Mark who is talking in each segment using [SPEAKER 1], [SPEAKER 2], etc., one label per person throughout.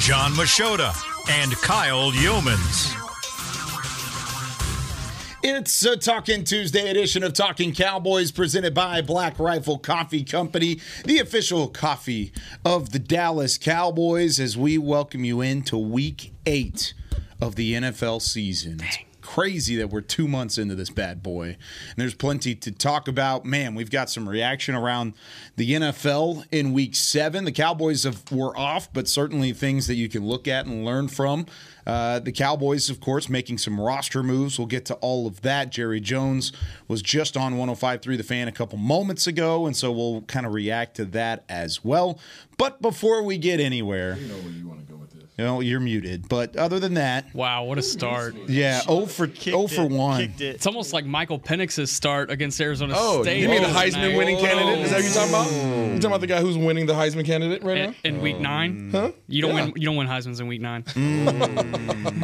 [SPEAKER 1] John Machota, and Kyle Youmans.
[SPEAKER 2] It's a Talking Tuesday edition of Talking Cowboys presented by Black Rifle Coffee Company, the official coffee of the Dallas Cowboys, as we welcome you into week eight of the NFL season. It's crazy that we're two months into this bad boy. And there's plenty to talk about. Man, we've got some reaction around the NFL in week seven. The Cowboys have, were off, but certainly things that you can look at and learn from. Uh, the Cowboys, of course, making some roster moves. We'll get to all of that. Jerry Jones was just on 105.3 The Fan a couple moments ago, and so we'll kind of react to that as well. But before we get anywhere, you know you want to go with this. You know, you're muted. But other than that,
[SPEAKER 3] Wow, what a start.
[SPEAKER 2] yeah, 0 for 0 for 1.
[SPEAKER 3] It's almost like Michael Penix's start against Arizona
[SPEAKER 4] Oh,
[SPEAKER 3] State.
[SPEAKER 4] you mean the Heisman
[SPEAKER 3] night.
[SPEAKER 4] winning oh. candidate? Is that what you're talking about? Mm. You talking about the guy who's winning the Heisman candidate right
[SPEAKER 3] In,
[SPEAKER 4] now?
[SPEAKER 3] in week nine, mm.
[SPEAKER 4] Huh?
[SPEAKER 3] you don't
[SPEAKER 4] Yeah.
[SPEAKER 3] win. You don't win Heisman's in week nine. Mm.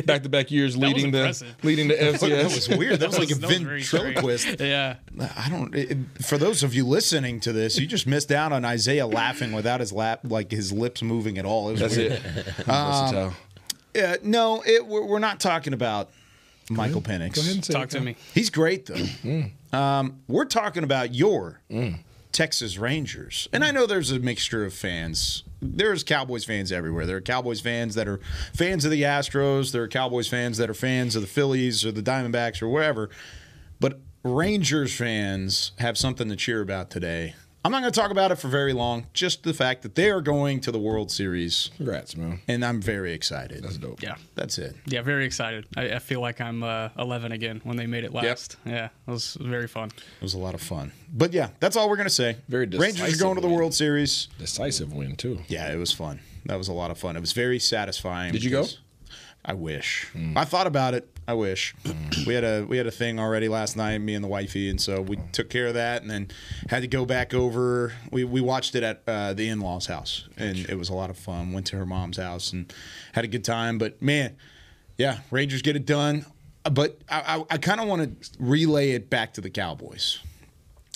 [SPEAKER 4] Back to back years leading the
[SPEAKER 3] impressive.
[SPEAKER 4] leading the FCS.
[SPEAKER 2] That was weird. That was like a
[SPEAKER 3] That was very strange.
[SPEAKER 2] ventriloquist.
[SPEAKER 3] Yeah,
[SPEAKER 2] I don't. It, for those of you listening to this, you just missed out on Isaiah laughing without his lap, like his lips moving at all. It was
[SPEAKER 4] That's
[SPEAKER 2] weird.
[SPEAKER 4] it. Versatile.
[SPEAKER 2] Um, yeah, no, it, we're, we're not talking about mm-hmm. Michael Penix.
[SPEAKER 4] Go ahead and say
[SPEAKER 3] talk
[SPEAKER 4] it,
[SPEAKER 3] to
[SPEAKER 4] Kyle.
[SPEAKER 3] me.
[SPEAKER 2] He's great though. Mm. Um, we're talking about your mm. Texas Rangers, and I know there's a mixture of fans. There's Cowboys fans everywhere. There are Cowboys fans that are fans of the Astros. There are Cowboys fans that are fans of the Phillies or the Diamondbacks or wherever. But Rangers fans have something to cheer about today. I'm not going to talk about it for very long. Just the fact that they are going to the World Series,
[SPEAKER 4] Congrats, man.
[SPEAKER 2] and I'm very excited.
[SPEAKER 4] That's dope.
[SPEAKER 3] Yeah,
[SPEAKER 2] That's it.
[SPEAKER 3] yeah, very excited. I, I feel like I'm uh, 11 again when they made it last. Yeah, it was very fun.
[SPEAKER 2] It was a lot of fun. But yeah, that's all we're going to say.
[SPEAKER 4] Very
[SPEAKER 2] Rangers are
[SPEAKER 4] decisive
[SPEAKER 2] going to the
[SPEAKER 4] win.
[SPEAKER 2] World Series.
[SPEAKER 4] Decisive win too.
[SPEAKER 2] Yeah, it was fun. That was a lot of fun. It was very satisfying.
[SPEAKER 4] Did you go?
[SPEAKER 2] I wish. I thought about it. I wish. we had a we had a thing already last night, me and the wifey, and so we took care of that, and then had to go back over. We we watched it at uh, the in laws' house, and it was a lot of fun. Went to her mom's house and had a good time. But man, yeah, Rangers get it done. But I I, I kind of want to relay it back to the Cowboys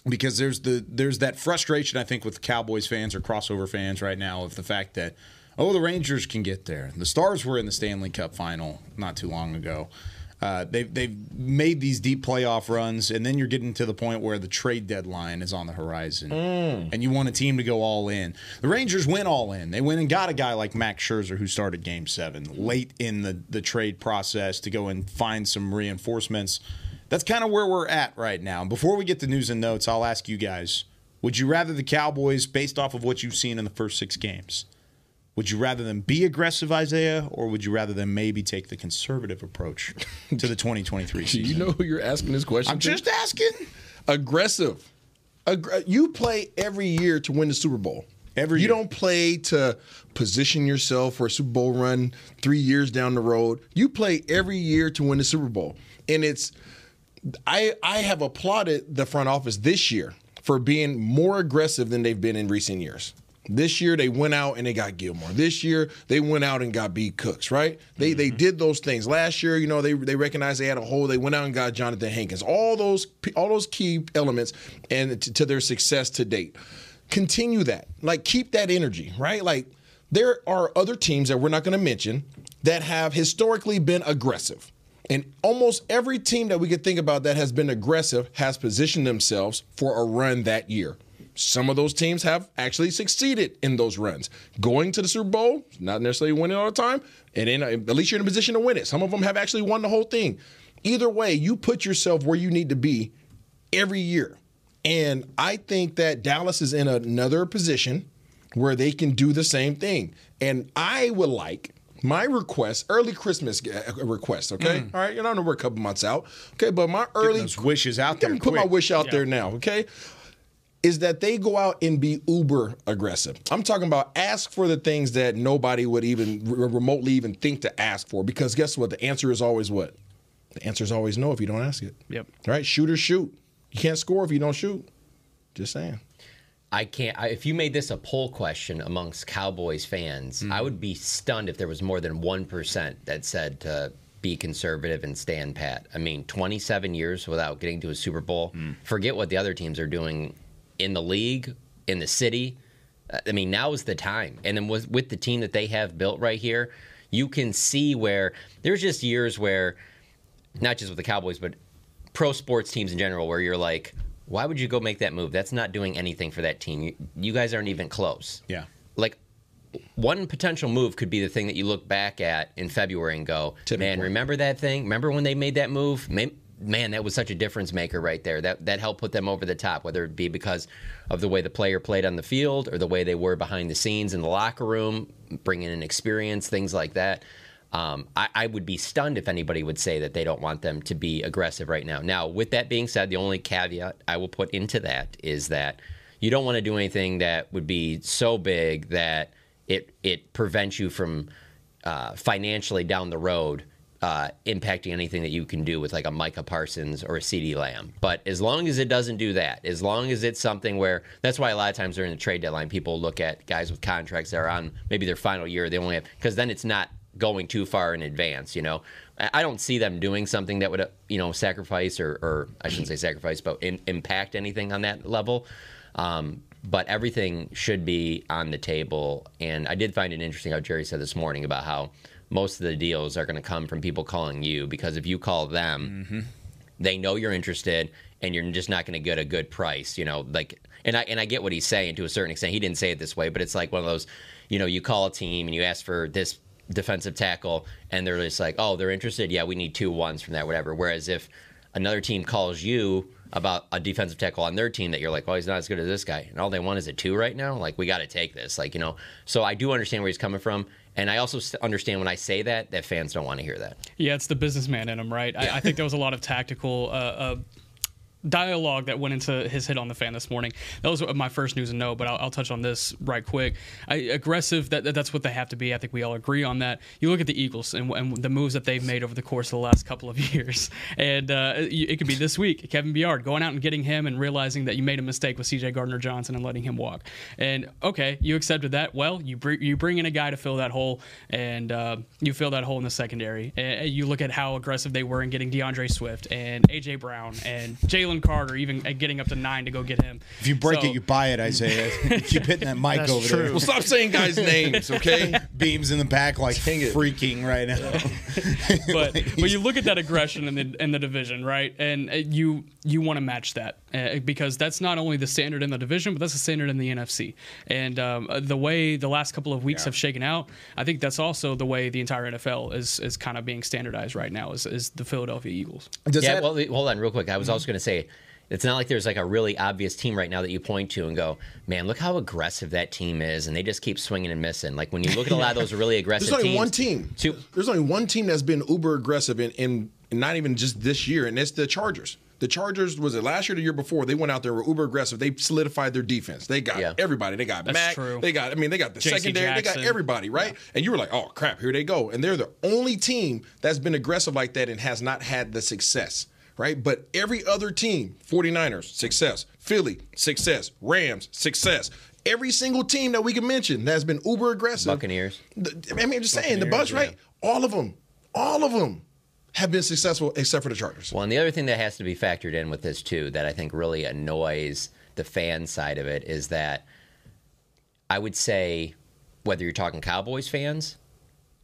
[SPEAKER 2] because there's the there's that frustration I think with Cowboys fans or crossover fans right now of the fact that oh the Rangers can get there. The Stars were in the Stanley Cup final not too long ago. Uh, they've they've made these deep playoff runs, and then you're getting to the point where the trade deadline is on the horizon, and you want a team to go all in. The Rangers went all in. They went and got a guy like Max Scherzer who started Game Seven late in the the trade process to go and find some reinforcements that's kind of where we're at right now. Before we get to news and notes, I'll ask you guys would you rather the Cowboys, based off of what you've seen in the first six games, would you rather them be aggressive, Isaiah, or would you rather them maybe take the conservative approach to the 2023
[SPEAKER 4] Do
[SPEAKER 2] season?
[SPEAKER 4] you know who you're asking this question?
[SPEAKER 2] I'm
[SPEAKER 4] to?
[SPEAKER 2] just asking.
[SPEAKER 4] aggressive. Aggr- you play every year to win the Super Bowl.
[SPEAKER 2] Every
[SPEAKER 4] you
[SPEAKER 2] year.
[SPEAKER 4] don't play to position yourself for a Super Bowl run three years down the road. You play every year to win the Super Bowl, and it's. I I have applauded the front office this year for being more aggressive than they've been in recent years. This year they went out and they got Gilmore. This year they went out and got B Cooks. Right? They they mm-hmm. did those things last year. You know they they recognized they had a hole. They went out and got Johnathan Hankins. All those all those key elements and to, to their success to date. Continue that. Like keep that energy. Right? Like there are other teams that we're not going to mention that have historically been aggressive. And almost every team that we could think about that has been aggressive has positioned themselves for a run that year. Some of those teams have actually succeeded in those runs. Going to the Super Bowl, not necessarily winning all the time, and then uh, at least you're in a position to win it. Some of them have actually won the whole thing. Either way, you put yourself where you need to be every year. And I think that Dallas is in another position where they can do the same thing. And I would like my request, early Christmas uh, request, okay? All right, you know, I know we're a couple months out, okay? But my early
[SPEAKER 2] those wishes out there
[SPEAKER 4] put my wish out
[SPEAKER 3] Yeah.
[SPEAKER 4] there now, okay? Is that they go out and be uber aggressive. I'm talking about ask for the things that nobody would even re- remotely even think to ask for because guess what? The answer is always what? The answer is always no if you don't ask it.
[SPEAKER 3] Yep.
[SPEAKER 4] Right? Shoot or shoot. You can't score if you don't shoot. Just saying.
[SPEAKER 5] I can't. I, if you made this a poll question amongst Cowboys fans, mm. I would be stunned if there was more than one percent that said to be conservative and stand pat. I mean, 27 years without getting to a Super Bowl. Mm. Forget what the other teams are doing in the league, in the city. Uh, I mean, now is the time. And then with, with the team that they have built right here, you can see where there's just years where, not just with the Cowboys, but pro sports teams in general, where you're like, why would you go make that move? That's not doing anything for that team. You, you guys aren't even close.
[SPEAKER 2] Yeah.
[SPEAKER 5] Like, one potential move could be the thing that you look back at in February and go, man, remember that thing? Remember when they made that move? Man, that was such a difference maker right there. That that helped put them over the top, whether it be because of the way the player played on the field or the way they were behind the scenes in the locker room, bringing in experience, things like that. Um, I, I would be stunned if anybody would say that they don't want them to be aggressive right now. Now, with that being said, the only caveat I will put into that is that you don't want to do anything that would be so big that it it prevents you from uh, financially down the road uh, impacting anything that you can do with like a Micah Parsons or a CeeDee Lamb. But as long as it doesn't do that, as long as it's something where that's why a lot of times during the trade deadline, people look at guys with contracts that are on maybe their final year. They only have because then it's not going too far in advance. You know, I don't see them doing something that would uh, you know sacrifice or, or I shouldn't say sacrifice, but in, impact anything on that level. Um, but everything should be on the table. And I did find it interesting how Jerry said this morning about how most of the deals are going to come from people calling you because if you call them, mm-hmm. they know you're interested and you're just not going to get a good price. You know, like, and I and I get what he's saying to a certain extent. He didn't say it this way, but it's like one of those, you know, you call a team and you ask for this defensive tackle and they're just like, oh, they're interested. Yeah, we need two ones from that, whatever. Whereas if another team calls you about a defensive tackle on their team that you're like, well, he's not as good as this guy, and all they want is a two right now. Like, we got to take this. Like, you know. So I do understand where he's coming from, and I also understand when I say that that fans don't want to hear that.
[SPEAKER 3] Yeah, it's the businessman in him, right? I, I think there was a lot of tactical uh, uh, dialogue that went into his hit on the fan this morning. That was my first news and note, but I'll, I'll touch on this right quick. I, aggressive, that, that's what they have to be. I think we all agree on that. You look at the Eagles and, and the moves that they've made over the course of the last couple of years, and uh, you- it could be this week. Kevin Byard going out and getting him and realizing that you made a mistake with C.J. Gardner Johnson and letting him walk. And okay, you accepted that. Well, you br- you bring in a guy to fill that hole, and uh, you fill that hole in the secondary. And you look at how aggressive they were in getting D'Andre Swift and AJ Brown and Jalen Carter, even at getting up to nine to go get him.
[SPEAKER 2] If you break
[SPEAKER 3] So-
[SPEAKER 2] it, you buy it, Isaiah. Keep hitting that mic
[SPEAKER 3] That's
[SPEAKER 2] over
[SPEAKER 3] true.
[SPEAKER 2] there.
[SPEAKER 4] Well, stop saying guys' names, okay?
[SPEAKER 2] Beams in the back like
[SPEAKER 4] Dang it.
[SPEAKER 2] freaking right now.
[SPEAKER 3] but but you look at that aggression in the in the division, right? And uh, you you want to match that uh, because that's not only the standard in the division, but that's the standard in the NFC. And um, uh, the way the last couple of weeks have shaken out, I think that's also the way the entire NFL is is kind of being standardized right now. Is, is the Philadelphia Eagles?
[SPEAKER 2] Does
[SPEAKER 5] yeah,
[SPEAKER 2] that-
[SPEAKER 5] well, hold on, real quick. I was also going to say, it's not like there's like a really obvious team right now that you point to and go, man, look how aggressive that team is, and they just keep swinging and missing. Like when you look at a lot of those really aggressive
[SPEAKER 4] There's only
[SPEAKER 5] teams,
[SPEAKER 4] one team.
[SPEAKER 5] Two,
[SPEAKER 4] There's only one team that's been uber aggressive in, in, in not even just this year, and it's the Chargers. The Chargers was it last year, or the year before? They went out there were uber aggressive. They solidified their defense. They got
[SPEAKER 5] Yeah.
[SPEAKER 4] everybody. They got
[SPEAKER 3] That's
[SPEAKER 4] Mac.
[SPEAKER 3] true.
[SPEAKER 4] They got. I mean, they got the
[SPEAKER 3] J.C.
[SPEAKER 4] secondary. They got everybody, right? And you were like, oh crap, here they go. And they're the only team that's been aggressive like that and has not had the success. Right, but every other team, 49ers, success, Philly, success, Rams, success. Every single team that we can mention that has been uber aggressive.
[SPEAKER 5] Buccaneers.
[SPEAKER 4] The- I mean, I'm just saying the Bucks,
[SPEAKER 2] Buccaneers,
[SPEAKER 4] right? All of them, all of them have been successful except for the Chargers.
[SPEAKER 5] Well, and the other thing that has to be factored in with this too, that I think really annoys the fan side of it, is that I would say whether you're talking Cowboys fans,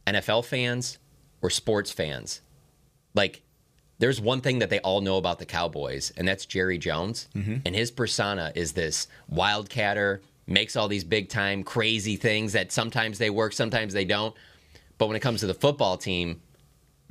[SPEAKER 5] NFL fans, or sports fans, like there's one thing that they all know about the Cowboys, and that's Jerry Jones, mm-hmm. and his persona is this wildcatter, makes all these big time crazy things that sometimes they work, sometimes they don't. But when it comes to the football team,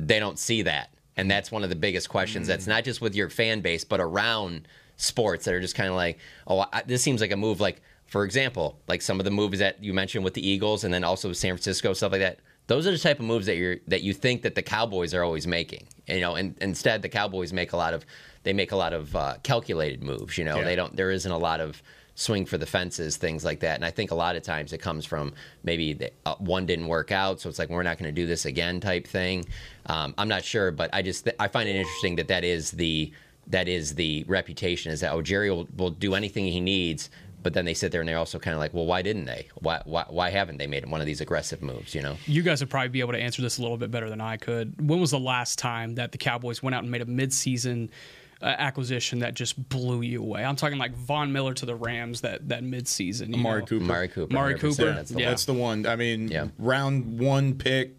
[SPEAKER 5] they don't see that. And that's one of the biggest questions. That's mm. not just with your fan base, but around sports that are just kind of like, oh, I, this seems like a move. Like, for example, like some of the moves that you mentioned with the Eagles and then also San Francisco, stuff like that. Those are the type of moves that you're that you think that the Cowboys are always making. You know, and instead the Cowboys make a lot of they make a lot of uh, calculated moves. You know,
[SPEAKER 2] Yeah.
[SPEAKER 5] they don't. There isn't a lot of swing for the fences, things like that. And I think a lot of times it comes from maybe the, uh, one didn't work out, so it's like we're not going to do this again type thing. Um, I'm not sure, but I just th- I find it interesting that that is the that is the reputation is that oh Jerry will, will do anything he needs. But then they sit there and they're also kind of like, well, why didn't they? Why, why, why haven't they made one of these aggressive moves? You know,
[SPEAKER 3] You guys would probably be able to answer this a little bit better than I could. When was the last time that the Cowboys went out and made a midseason uh, acquisition that just blew you away? I'm talking like Von Miller to the Rams that that midseason. you
[SPEAKER 2] Amari
[SPEAKER 3] know?
[SPEAKER 2] Cooper.
[SPEAKER 5] Amari Cooper,
[SPEAKER 3] Amari Cooper,
[SPEAKER 5] That's the
[SPEAKER 3] yeah.
[SPEAKER 5] one.
[SPEAKER 2] That's the one. I mean,
[SPEAKER 5] Yeah.
[SPEAKER 2] round one pick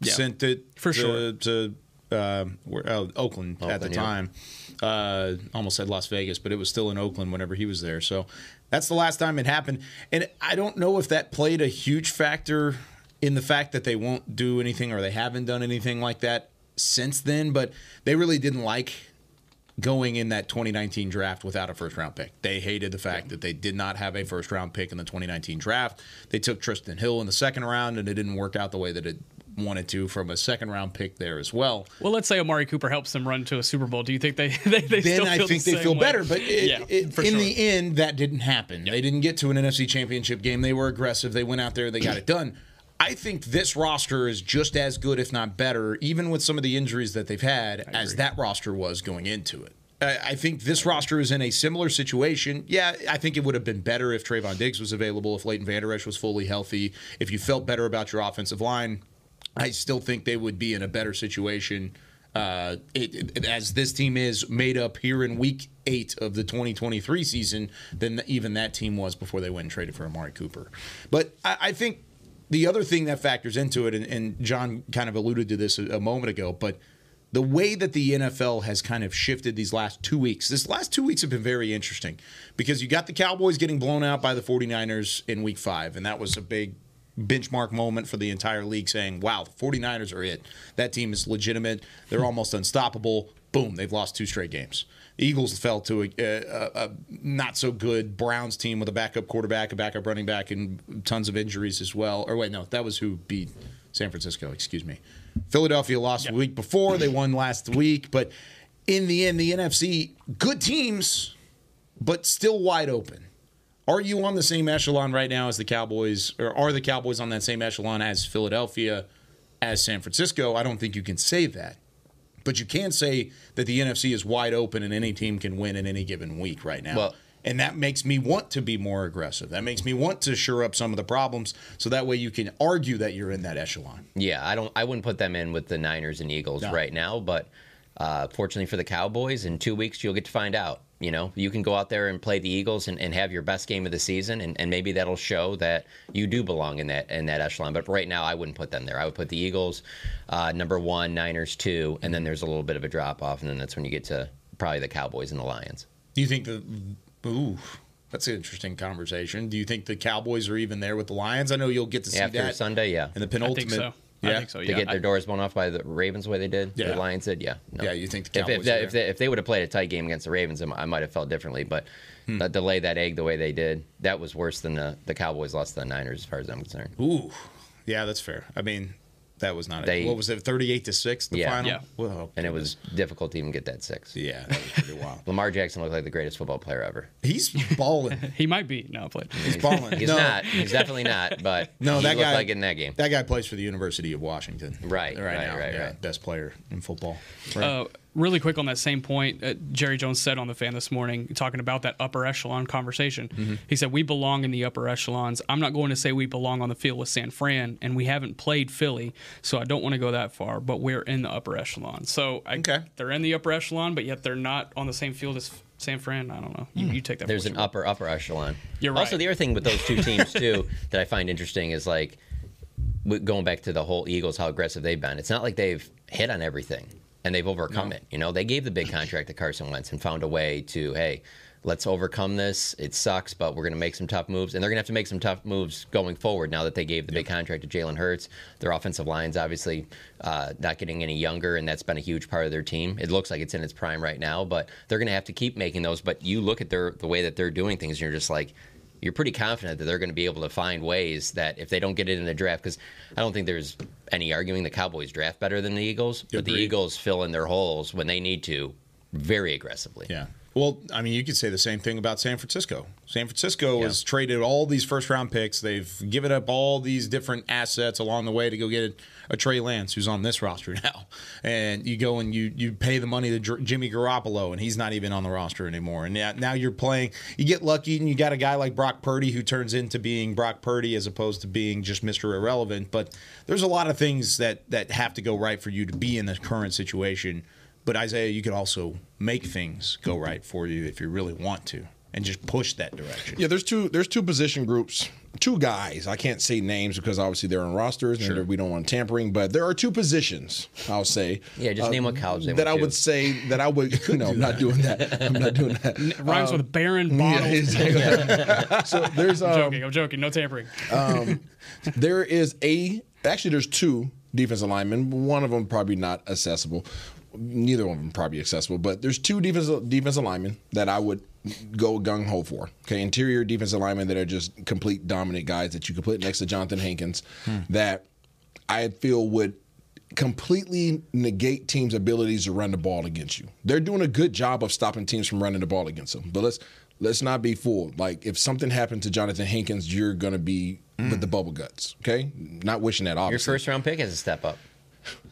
[SPEAKER 3] Yeah.
[SPEAKER 2] sent it
[SPEAKER 3] For
[SPEAKER 2] to,
[SPEAKER 3] sure.
[SPEAKER 2] to uh, where, uh, Oakland, at the
[SPEAKER 5] yeah.
[SPEAKER 2] time. Uh, almost said Las Vegas, but it was still in Oakland whenever he was there. So that's the last time it happened. And I don't know if that played a huge factor in the fact that they won't do anything or they haven't done anything like that since then. But they really didn't like going in that 2019 draft without a first round pick. They hated the fact that they did not have a first round pick in the 2019 draft. They took Trysten Hill in the second round, and it didn't work out the way that it wanted to from a second round pick there as well.
[SPEAKER 3] Well, let's say Amari Cooper helps them run to a Super Bowl. Do you think they they, they
[SPEAKER 2] Then I
[SPEAKER 3] feel
[SPEAKER 2] think
[SPEAKER 3] the
[SPEAKER 2] they feel
[SPEAKER 3] way?
[SPEAKER 2] better, but it,
[SPEAKER 3] yeah,
[SPEAKER 2] it- in
[SPEAKER 3] sure.
[SPEAKER 2] the end, that didn't happen. They didn't get to an NFC championship game. They were aggressive. They went out there, they got it done. I think this roster is just as good, if not better, even with some of the injuries that they've had, as that roster was going into it. I I think this roster is in a similar situation. Yeah, I think it would have been better if Trevon Diggs was available, if Leighton Vander Esch was fully healthy, if you felt better about your offensive line. I still think they would be in a better situation uh, it, it- as this team is made up here in week eight of the 2023 season than even that team was before they went and traded for Amari Cooper. But I, I think the other thing that factors into it, and, and John kind of alluded to this a, a moment ago, but the way that the NFL has kind of shifted these last two weeks, this last two weeks have been very interesting because you got the Cowboys getting blown out by the 49ers in week five, and that was a big benchmark moment for the entire league saying, wow, the 49ers are it. That team is legitimate. They're hmm. almost unstoppable. Boom, they've lost two straight games. The Eagles fell to a, a, a not so good Browns team with a backup quarterback, a backup running back, and tons of injuries as well. Or wait, no, that was who beat San Francisco, excuse me. Philadelphia lost the week before. They won last week. But in the end, the NFC, good teams, but still wide open. Are you on the same echelon right now as the Cowboys, or are the Cowboys on that same echelon as Philadelphia, as San Francisco? I don't think you can say that. But you can say that the NFC is wide open and any team can win in any given week right now.
[SPEAKER 5] Well-
[SPEAKER 2] and that makes me want to be more aggressive. That makes me want to shore up some of the problems so that way you can argue that you're in that echelon.
[SPEAKER 5] Yeah, I don't. I wouldn't put them in with the Niners and Eagles
[SPEAKER 2] No.
[SPEAKER 5] right now. But uh, fortunately for the Cowboys, in two weeks you'll get to find out. You know, you can go out there and play the Eagles and, and have your best game of the season, and, and maybe that'll show that you do belong in that in that echelon. But right now, I wouldn't put them there. I would put the Eagles uh, number one, Niners two, and then there's a little bit of a drop off, and then that's when you get to probably the Cowboys and the Lions.
[SPEAKER 2] Do you think the ooh, that's an interesting conversation. Do you think the Cowboys are even there with the Lions? I know you'll get to see
[SPEAKER 5] After
[SPEAKER 2] that
[SPEAKER 5] Sunday, yeah.
[SPEAKER 2] in the
[SPEAKER 3] I
[SPEAKER 2] penultimate.
[SPEAKER 3] think so.
[SPEAKER 2] Yeah.
[SPEAKER 3] I think so.
[SPEAKER 5] to get their
[SPEAKER 3] I-
[SPEAKER 5] doors blown off by the Ravens the way they did,
[SPEAKER 2] Yeah.
[SPEAKER 5] the Lions did, yeah. No.
[SPEAKER 2] Yeah, you think the
[SPEAKER 5] if,
[SPEAKER 2] Cowboys
[SPEAKER 5] if,
[SPEAKER 2] are
[SPEAKER 5] they, if, they, if they would have played a tight game against the Ravens, I might have felt differently. But
[SPEAKER 2] Hmm.
[SPEAKER 5] that delay that egg the way they did, that was worse than the, the Cowboys lost to the Niners, as far as I'm concerned.
[SPEAKER 2] Ooh, yeah, that's fair. I mean, that was not.
[SPEAKER 5] They-
[SPEAKER 2] a, what was it? Thirty-eight to six. The
[SPEAKER 5] Yeah.
[SPEAKER 2] final.
[SPEAKER 3] Yeah.
[SPEAKER 2] Whoa,
[SPEAKER 5] And it was difficult to even get that six.
[SPEAKER 2] Yeah, that was pretty wild.
[SPEAKER 5] Lamar Jackson looked like the greatest football player ever.
[SPEAKER 2] He's balling.
[SPEAKER 3] He might be. No, but
[SPEAKER 2] He's balling.
[SPEAKER 5] He's
[SPEAKER 2] no,
[SPEAKER 5] not. He's definitely not. But
[SPEAKER 2] No,
[SPEAKER 5] he
[SPEAKER 2] that
[SPEAKER 5] looked
[SPEAKER 2] guy
[SPEAKER 5] like in that game.
[SPEAKER 2] That guy plays for the University of Washington.
[SPEAKER 5] Right,
[SPEAKER 2] Right,
[SPEAKER 5] right,
[SPEAKER 2] now.
[SPEAKER 5] right,
[SPEAKER 2] yeah,
[SPEAKER 5] right.
[SPEAKER 2] Best player in football.
[SPEAKER 3] Uh, really quick on that same point, uh, Jerry Jones said on the fan this morning, talking about that upper echelon conversation.
[SPEAKER 2] Mm-hmm.
[SPEAKER 3] He said, We belong in the upper echelons. I'm not going to say we belong on the field with San Fran, and we haven't played Philly, so I don't want to go that far, but we're in the upper echelon. So I,
[SPEAKER 2] Okay.
[SPEAKER 3] they're in the upper echelon, but yet they're not on the same field as San Fran. I don't know. You, you take that.
[SPEAKER 5] There's
[SPEAKER 3] for
[SPEAKER 5] an upper upper echelon.
[SPEAKER 3] You're right.
[SPEAKER 5] Also, the other thing with those two teams too that I find interesting is like going back to the whole Eagles, how aggressive they've been. It's not like they've hit on everything and they've overcome it. You know, they gave the big contract to Carson Wentz and found a way to hey. Let's overcome this. It sucks, but we're going to make some tough moves, and they're going to have to make some tough moves going forward. Now that they gave the big contract to Jalen Hurts, their offensive line's obviously uh, not getting any younger, and that's been a huge part of their team. It looks like it's in its prime right now, but they're going to have to keep making those. But you look at their the way that they're doing things, and you're just like, you're pretty confident that they're going to be able to find ways that if they don't get it in the draft, because I don't think there's any arguing the Cowboys draft better than the Eagles, but the Eagles fill in their holes when they need to very aggressively.
[SPEAKER 2] Yeah. Well, I mean, you could say the same thing about San Francisco. San Francisco has traded all these first round picks. They've given up all these different assets along the way to go get a, a Trey Lance, who's on this roster now. And you go and you you pay the money to Jimmy Garoppolo, and he's not even on the roster anymore. And now, now you're playing. You get lucky, and you got a guy like Brock Purdy who turns into being Brock Purdy as opposed to being just Mr. Irrelevant. But there's a lot of things that that have to go right for you to be in the current situation. But Isaiah, you could also make things go right for you if you really want to, and just push that direction.
[SPEAKER 4] Yeah, there's two there's two position groups, two guys. I can't say names because obviously they're on rosters and we don't want tampering. But there are two positions. I'll say.
[SPEAKER 5] Yeah, just name uh, what college they
[SPEAKER 4] that I
[SPEAKER 5] to.
[SPEAKER 4] would say that I would. No, I'm not doing that. I'm not doing that.
[SPEAKER 3] Rhymes um, with Baron
[SPEAKER 4] Yeah, exactly. so there's
[SPEAKER 3] I'm
[SPEAKER 4] um,
[SPEAKER 3] joking. I'm joking. No tampering.
[SPEAKER 4] Um, there is a actually there's two defensive linemen. One of them probably not accessible. Neither of them probably accessible, but there's two defensive defensive linemen that I would go gung ho for. Okay, interior defensive linemen that are just complete dominant guys that you could put next to Johnathan Hankins that I feel would completely negate teams' abilities to run the ball against you. They're doing a good job of stopping teams from running the ball against them. But let's let's not be fooled. Like if something happened to Johnathan Hankins, you're gonna be with the mm. bubble guts. Okay, not wishing that Obviously, Your
[SPEAKER 5] first round pick has a step up.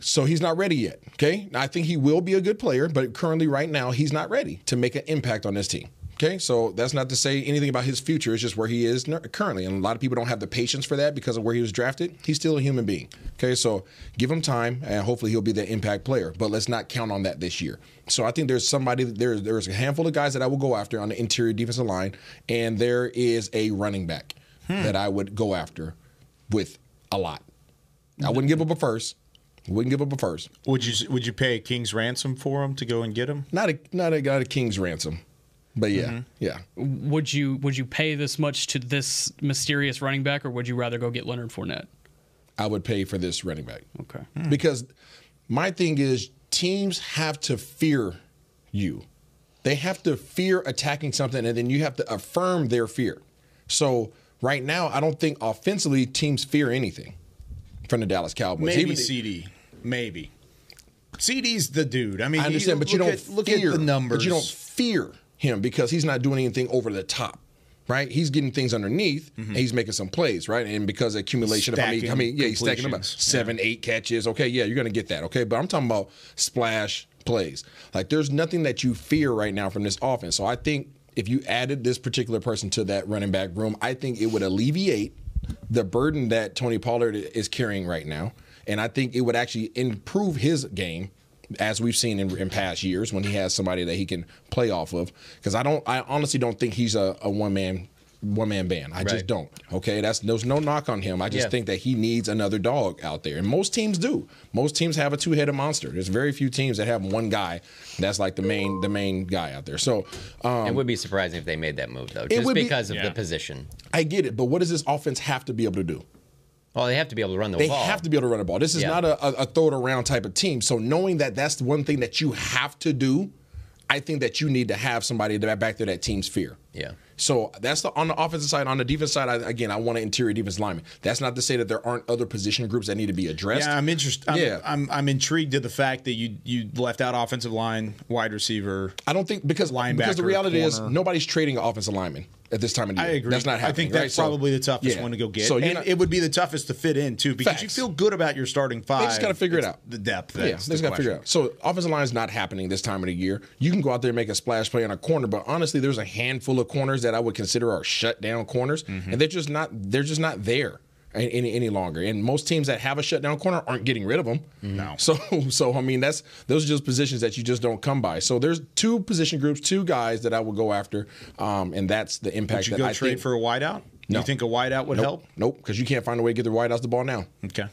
[SPEAKER 4] So he's not ready yet. Okay. I think he will be a good player, but currently, right now, he's not ready to make an impact on this team. Okay. So that's not to say anything about his future. It's just where he is currently. And a lot of people don't have the patience for that because of where he was drafted. He's still a human being. Okay. So give him time and hopefully he'll be the impact player. But let's not count on that this year. So I think there's somebody, there's, there's a handful of guys that I will go after on the interior defensive line. And there is a running back hmm. that I would go after with a lot. I wouldn't give up a first. Wouldn't give up a first.
[SPEAKER 2] Would you would you pay a king's ransom for him to go and get him?
[SPEAKER 4] Not a not a not a king's ransom, but yeah,
[SPEAKER 2] Mm-hmm.
[SPEAKER 4] yeah.
[SPEAKER 3] Would you would you pay this much to this mysterious running back, or would you rather go get Leonard Fournette?
[SPEAKER 4] I would pay for this running back
[SPEAKER 3] Okay.
[SPEAKER 4] because my thing is teams have to fear you. They have to fear attacking something, and then you have to affirm their fear. So right now, I don't think offensively teams fear anything from the Dallas Cowboys.
[SPEAKER 2] Maybe
[SPEAKER 4] Even-
[SPEAKER 2] CeeDee, maybe. CeeDee's the dude. I mean,
[SPEAKER 4] I understand, but you don't
[SPEAKER 2] at, look
[SPEAKER 4] fear,
[SPEAKER 2] at the numbers.
[SPEAKER 4] But you don't fear him because he's not doing anything over the top, right? He's getting things underneath mm-hmm. and he's making some plays, right? And because of accumulation of how many,
[SPEAKER 2] Stacking
[SPEAKER 4] how many yeah, he's stacking about seven, eight catches. Okay, yeah, you're gonna get that. Okay, but I'm talking about splash plays. Like there's nothing that you fear right now from this offense. So I think if you added this particular person to that running back room, I think it would alleviate the burden that Tony Pollard is carrying right now. And I think it would actually improve his game as we've seen in, in past years when he has somebody that he can play off of. Because I don't, I honestly don't think he's a, a one man one man band. I just don't. Okay, that's there's no knock on him. I just
[SPEAKER 5] Yeah.
[SPEAKER 4] think that he needs another dog out there, and most teams do. Most teams have a two headed monster. There's very few teams that have one guy that's like the main the main guy out there. So um,
[SPEAKER 5] it would be surprising if they made that move, though, just
[SPEAKER 4] would be-
[SPEAKER 5] because of
[SPEAKER 2] Yeah.
[SPEAKER 5] the position.
[SPEAKER 4] I get it, but what does this offense have to be able to do?
[SPEAKER 5] Well, they have to be able to run the
[SPEAKER 4] They
[SPEAKER 5] ball.
[SPEAKER 4] They have to be able to run the ball. This is
[SPEAKER 5] Yeah.
[SPEAKER 4] not a, a, a throw it around type of team. So knowing that that's the one thing that you have to do, I think that you need to have somebody that back there that team's fear.
[SPEAKER 5] Yeah.
[SPEAKER 4] So that's the on the offensive side. On the defense side, I, again, I want an interior defense lineman. That's not to say that there aren't other position groups that need to be addressed.
[SPEAKER 2] Yeah, I'm interested. I'm,
[SPEAKER 4] Yeah.
[SPEAKER 2] I'm I'm intrigued to the fact that you you left out offensive line, wide receiver.
[SPEAKER 4] I don't think because linebacker, because the
[SPEAKER 2] Linebacker,
[SPEAKER 4] reality is nobody's trading an offensive lineman at this time of the year.
[SPEAKER 2] I agree.
[SPEAKER 4] That's not happening.
[SPEAKER 2] I think
[SPEAKER 4] right?
[SPEAKER 2] that's
[SPEAKER 4] So-
[SPEAKER 2] probably the toughest
[SPEAKER 4] yeah.
[SPEAKER 2] one to go get.
[SPEAKER 4] So
[SPEAKER 2] and
[SPEAKER 4] not-
[SPEAKER 2] it would be the toughest to fit in too, because you feel good about your starting five.
[SPEAKER 4] They just got to figure it out.
[SPEAKER 2] The depth.
[SPEAKER 4] Yeah, they just
[SPEAKER 2] the
[SPEAKER 4] got to figure it out. So offensive line is not happening this time of the year. You can go out there and make a splash play on a corner, but honestly, there's a handful of corners that I would consider are shut down corners,
[SPEAKER 2] Mm-hmm.
[SPEAKER 4] and they're just not. They're just not there any, any any longer. And most teams that have a shutdown corner aren't getting rid of them.
[SPEAKER 2] No.
[SPEAKER 4] So so I mean that's those are just positions that you just don't come by. So there's two position groups, two guys that I would go after, um, and that's the impact
[SPEAKER 2] Would you
[SPEAKER 4] that
[SPEAKER 2] go
[SPEAKER 4] I
[SPEAKER 2] trade
[SPEAKER 4] think,
[SPEAKER 2] for a wideout?
[SPEAKER 4] No.
[SPEAKER 2] You think a wideout would
[SPEAKER 4] Nope,
[SPEAKER 2] help?
[SPEAKER 4] nope, because you can't find a way to get the wideouts the ball now.
[SPEAKER 2] Okay.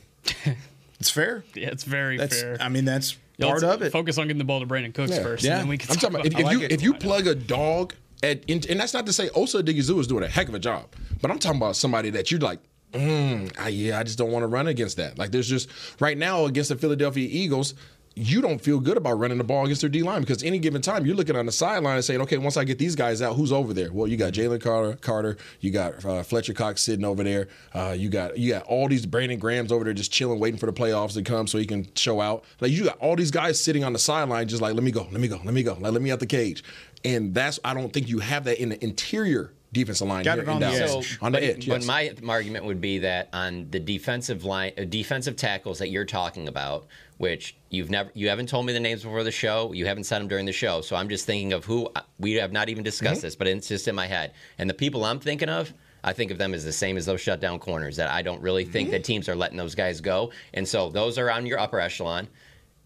[SPEAKER 2] it's fair.
[SPEAKER 3] Yeah, it's very
[SPEAKER 2] That's.
[SPEAKER 3] fair.
[SPEAKER 2] I mean, that's
[SPEAKER 3] Yeah,
[SPEAKER 2] part
[SPEAKER 3] let's
[SPEAKER 2] of it.
[SPEAKER 3] Focus on getting the ball to Brandin Cooks first,
[SPEAKER 2] Yeah.
[SPEAKER 3] and then we can
[SPEAKER 4] I'm talking about if,
[SPEAKER 3] about
[SPEAKER 4] if
[SPEAKER 2] like
[SPEAKER 4] you
[SPEAKER 2] it.
[SPEAKER 4] if you plug a dog at and, and that's not to say Osa Digizu is doing a heck of a job, but I'm talking about somebody that you're like, mm, I, yeah, I just don't want to run against that. Like there's just right now against the Philadelphia Eagles. You don't feel good about running the ball against their D line because any given time you're looking on the sideline and saying, okay, once I get these guys out, who's over there? Well, you got Jalen Carter, Carter, you got uh, Fletcher Cox sitting over there, uh, you got you got all these Brandon Grahams over there just chilling, waiting for the playoffs to come so he can show out. Like you got all these guys sitting on the sideline, just like let me go, let me go, let me go, like let me out the cage. and that's I don't think you have that in the interior defensive line.
[SPEAKER 2] Got
[SPEAKER 4] here
[SPEAKER 2] it
[SPEAKER 4] in
[SPEAKER 2] on the
[SPEAKER 4] Dallas.
[SPEAKER 2] edge.
[SPEAKER 4] on the
[SPEAKER 5] but,
[SPEAKER 4] edge.
[SPEAKER 5] But
[SPEAKER 4] yes.
[SPEAKER 5] my argument would be that on the defensive line, uh, defensive tackles that you're talking about, which you've never, you haven't told me the names before the show, you haven't said them during the show, so I'm just thinking of who we have not even discussed
[SPEAKER 4] Mm-hmm.
[SPEAKER 5] this, but it's just in my head, and the people I'm thinking of. I think of them as the same as those shutdown corners. That I don't really think
[SPEAKER 4] Mm-hmm.
[SPEAKER 5] that teams are letting those guys go, and so those are on your upper echelon.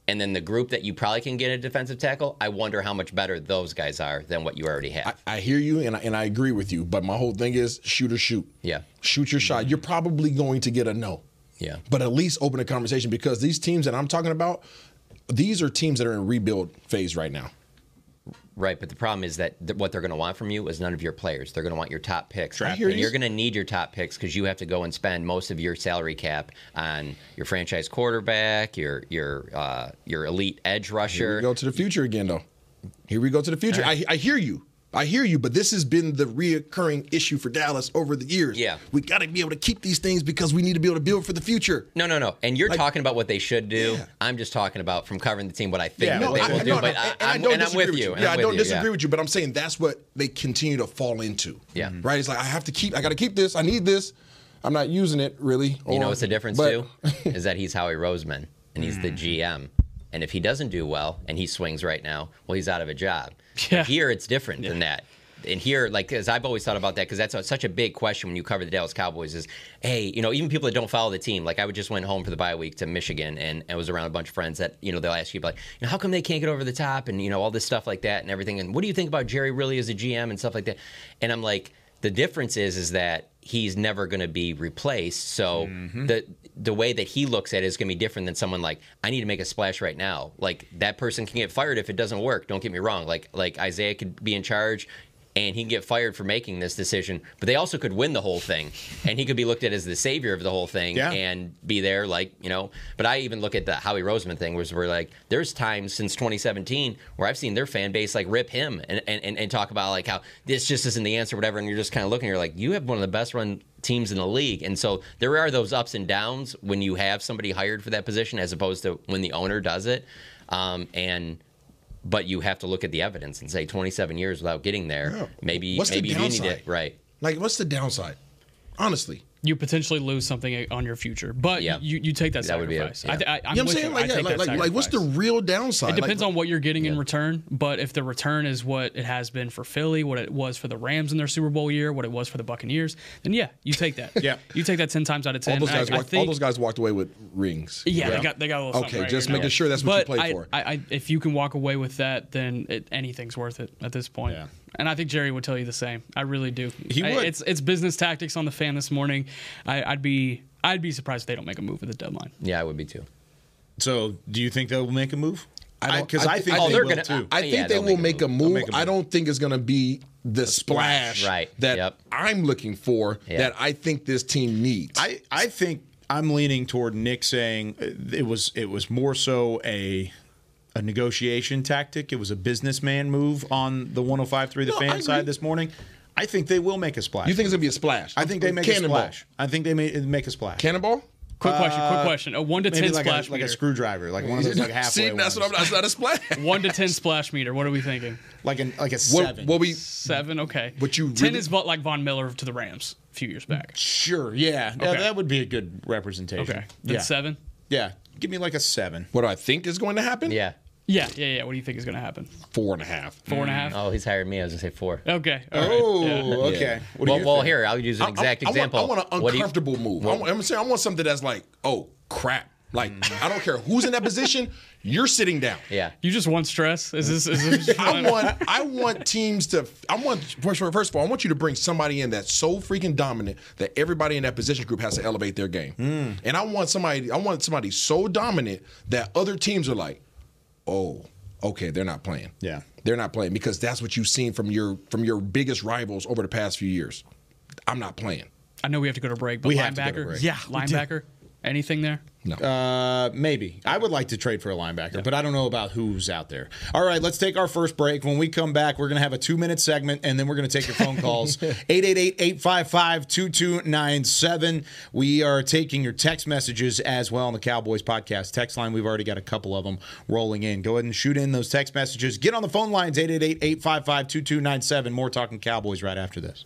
[SPEAKER 5] And then the group that you probably can get a defensive tackle, I wonder how much better those guys are than what you already have.
[SPEAKER 4] I hear you and I, and I agree with you, but my whole thing is shoot or shoot.
[SPEAKER 5] Yeah.
[SPEAKER 4] Shoot your shot. You're probably going to get a no.
[SPEAKER 5] Yeah.
[SPEAKER 4] But at least open a conversation because these teams that I'm talking about, these are teams that are in rebuild phase right now.
[SPEAKER 5] Right, but the problem is that th- what they're going to want from you is none of your players. They're going to want your top picks.
[SPEAKER 4] I
[SPEAKER 5] and
[SPEAKER 4] you.
[SPEAKER 5] you're going to need your top picks because you have to go and spend most of your salary cap on your franchise quarterback, your your uh, your elite edge
[SPEAKER 4] Here
[SPEAKER 5] rusher.
[SPEAKER 4] we go to the future again, though. Here we go to the future. I, I hear you. I hear you, but this has been the reoccurring issue for Dallas over the years.
[SPEAKER 5] Yeah.
[SPEAKER 4] We got to be able to keep these things because we need to be able to build for the future.
[SPEAKER 5] No, no, no. And you're
[SPEAKER 4] Like-
[SPEAKER 5] talking about what they should do.
[SPEAKER 4] Yeah.
[SPEAKER 5] I'm just talking about from covering the team what I think
[SPEAKER 2] Yeah,
[SPEAKER 5] that
[SPEAKER 2] no,
[SPEAKER 5] they
[SPEAKER 2] I-
[SPEAKER 5] will
[SPEAKER 2] I-
[SPEAKER 5] do.
[SPEAKER 4] no, no,
[SPEAKER 5] but
[SPEAKER 4] and,
[SPEAKER 5] I,
[SPEAKER 4] I don't
[SPEAKER 5] and I'm
[SPEAKER 4] disagree
[SPEAKER 5] with you. and
[SPEAKER 4] Yeah,
[SPEAKER 5] I'm
[SPEAKER 4] I don't
[SPEAKER 5] you,
[SPEAKER 4] disagree
[SPEAKER 5] yeah.
[SPEAKER 4] with you, but I'm saying that's what they continue to fall into.
[SPEAKER 5] Yeah. Mm-hmm.
[SPEAKER 4] Right? It's like I have to keep. I got to keep this. I need this. I'm not using it really.
[SPEAKER 5] You know what's the difference
[SPEAKER 4] but-
[SPEAKER 5] too? is that he's Howie Roseman and he's the mm. GM. And if he doesn't do well and he swings right now, well, he's out of a job.
[SPEAKER 3] Yeah.
[SPEAKER 5] Here, it's different than that. And here, like, as I've always thought about that, because that's a, such a big question when you cover the Dallas Cowboys is, hey, you know, even people that don't follow the team, like I would just went home for the bye week to Michigan and I was around a bunch of friends that, you know, they'll ask you, like, you know, how come they can't get over the top and, you know, all this stuff like that and everything. And what do you think about Jerry really as a GM and stuff like that? And I'm like, the difference is, is that he's never going to be replaced. So mm-hmm. the the way that he looks at it is going to be different than someone like I need to make a splash right now. Like that person can get fired if it doesn't work. Don't get me wrong. Like like Isaiah could be in charge. And he can get fired for making this decision, but they also could win the whole thing, and he could be looked at as the savior of the whole thing,
[SPEAKER 2] Yeah.
[SPEAKER 5] and be there, like you know. But I even look at the Howie Roseman thing, was where like there's times since 2017 where I've seen their fan base like rip him and and, and, talk about like how this just isn't the answer, whatever, and you're just kind of looking, you're like, you have one of the best run teams in the league, and so there are those ups and downs when you have somebody hired for that position as opposed to when the owner does it, um, and. But you have to look at the evidence and say 27 years without getting there.
[SPEAKER 4] Yeah.
[SPEAKER 5] Maybe
[SPEAKER 4] What's the
[SPEAKER 5] maybe you do need it right.
[SPEAKER 4] Like, what's the downside? Honestly.
[SPEAKER 3] You potentially lose something on your future, but
[SPEAKER 5] Yeah.
[SPEAKER 3] you, you take that
[SPEAKER 5] That would be a- yeah.
[SPEAKER 3] I, I, I'm
[SPEAKER 4] You know what I'm saying?
[SPEAKER 3] you.
[SPEAKER 4] Like,
[SPEAKER 3] I
[SPEAKER 4] yeah, like, like, like, what's the real downside?
[SPEAKER 3] It depends
[SPEAKER 4] Like,
[SPEAKER 3] on what you're getting in return, but if the return is what it has been for Philly, what it was for the Rams in their Super Bowl year, what it was for the Buccaneers, then yeah, you take that.
[SPEAKER 2] Yeah.
[SPEAKER 3] you take that ten times out of ten.
[SPEAKER 4] all those guys,
[SPEAKER 3] I
[SPEAKER 4] walked, all
[SPEAKER 3] think-
[SPEAKER 4] those guys walked away with rings.
[SPEAKER 3] Yeah, they got they got a little.
[SPEAKER 4] Okay,
[SPEAKER 3] right
[SPEAKER 4] just making sure that's what you
[SPEAKER 3] But
[SPEAKER 4] played
[SPEAKER 3] I,
[SPEAKER 4] for.
[SPEAKER 3] I, I, if you can walk away with that, then it, anything's worth it at this point.
[SPEAKER 2] Yeah.
[SPEAKER 3] And I think Jerry would tell you the same. I really do.
[SPEAKER 2] He
[SPEAKER 3] I-
[SPEAKER 2] would.
[SPEAKER 3] it's it's business tactics on the fan this morning. I, I'd be I'd be surprised if they don't make a move at the deadline.
[SPEAKER 5] Yeah, I would be too.
[SPEAKER 2] So, do you think they'll make a move?
[SPEAKER 4] I
[SPEAKER 2] Because I,
[SPEAKER 4] I thi-
[SPEAKER 2] think
[SPEAKER 4] I
[SPEAKER 2] they
[SPEAKER 5] they're
[SPEAKER 2] will
[SPEAKER 5] gonna-
[SPEAKER 2] too.
[SPEAKER 4] I think they
[SPEAKER 5] they'll
[SPEAKER 4] will
[SPEAKER 5] make
[SPEAKER 4] make
[SPEAKER 5] a
[SPEAKER 4] a
[SPEAKER 5] move.
[SPEAKER 4] move.
[SPEAKER 2] make a move.
[SPEAKER 4] I don't think it's going to be the splash,
[SPEAKER 5] Right.
[SPEAKER 4] that
[SPEAKER 5] Yep.
[SPEAKER 4] I'm looking for
[SPEAKER 5] Yeah.
[SPEAKER 4] that I think this team needs.
[SPEAKER 2] I, I think I'm leaning toward Nick saying uh, it was it was more so a a negotiation tactic. It was a businessman move on the 105.3 The
[SPEAKER 4] No,
[SPEAKER 2] Fan side this morning. I think they will make a splash.
[SPEAKER 4] you think it's going to be a splash?
[SPEAKER 2] I think they make
[SPEAKER 4] Cannonball.
[SPEAKER 2] a splash. I think they may make a splash.
[SPEAKER 4] Cannonball?
[SPEAKER 3] Quick question. Quick uh, question. A one to
[SPEAKER 2] Maybe
[SPEAKER 3] ten
[SPEAKER 2] like
[SPEAKER 3] splash
[SPEAKER 2] a, like a screwdriver, like one of those like halfway
[SPEAKER 4] See, that's
[SPEAKER 2] ones.
[SPEAKER 4] what I'm. That's not a splash.
[SPEAKER 3] one to ten splash meter. What are we thinking?
[SPEAKER 2] like an like a
[SPEAKER 4] What,
[SPEAKER 2] seven.
[SPEAKER 4] what we?
[SPEAKER 3] Seven. Okay.
[SPEAKER 4] What you
[SPEAKER 3] ten
[SPEAKER 4] really-
[SPEAKER 3] is about like Von Miller to the Rams a few years back.
[SPEAKER 2] sure, yeah, yeah, that would be a good representation.
[SPEAKER 3] Okay. Then
[SPEAKER 2] yeah,
[SPEAKER 3] seven.
[SPEAKER 2] yeah. Give me like a seven.
[SPEAKER 4] What do I think is going to happen?
[SPEAKER 5] Yeah.
[SPEAKER 3] Yeah, yeah, yeah. What do you think is going to happen?
[SPEAKER 4] four and a half.
[SPEAKER 3] Four and a half.
[SPEAKER 5] Oh, he's hired me. I was gonna say four.
[SPEAKER 3] Okay. all right,
[SPEAKER 2] Oh,
[SPEAKER 3] yeah.
[SPEAKER 2] okay. What do
[SPEAKER 5] well,
[SPEAKER 2] you
[SPEAKER 5] well,
[SPEAKER 2] think?
[SPEAKER 5] here I'll use an
[SPEAKER 4] I- I-
[SPEAKER 5] exact
[SPEAKER 4] I, want-
[SPEAKER 5] example.
[SPEAKER 4] I want, an
[SPEAKER 5] What do you-
[SPEAKER 4] uncomfortable move. I want, I'm saying I want something that's like, oh crap. Like I don't care who's in that position. You're sitting down.
[SPEAKER 5] Yeah.
[SPEAKER 3] You just want stress? Is this? Is this
[SPEAKER 4] I want I want teams to I want first first of all I want you to bring somebody in that's so freaking dominant that everybody in that position group has to elevate their game.
[SPEAKER 2] Hmm.
[SPEAKER 4] And I want somebody I want somebody so dominant that other teams are like, "Oh, okay, they're not playing."
[SPEAKER 2] Yeah.
[SPEAKER 4] They're not playing because that's what you've seen from your from your biggest rivals over the past few years. I'm not playing.
[SPEAKER 3] I know we have to go to break, but
[SPEAKER 2] We have to go to break.
[SPEAKER 3] yeah, linebacker, anything there?
[SPEAKER 4] No.
[SPEAKER 2] Uh, maybe. I would like to trade for a linebacker, but I don't know about who's out there. All right, let's take our first break. When we come back, we're going to have a two minute segment, and then we're going to take your phone calls 888 855 2297. We are taking your text messages as well on the Cowboys podcast text line. We've already got a couple of them rolling in. Go ahead and shoot in those text messages. Get on the phone lines 888 855 2297. More talking Cowboys right after this.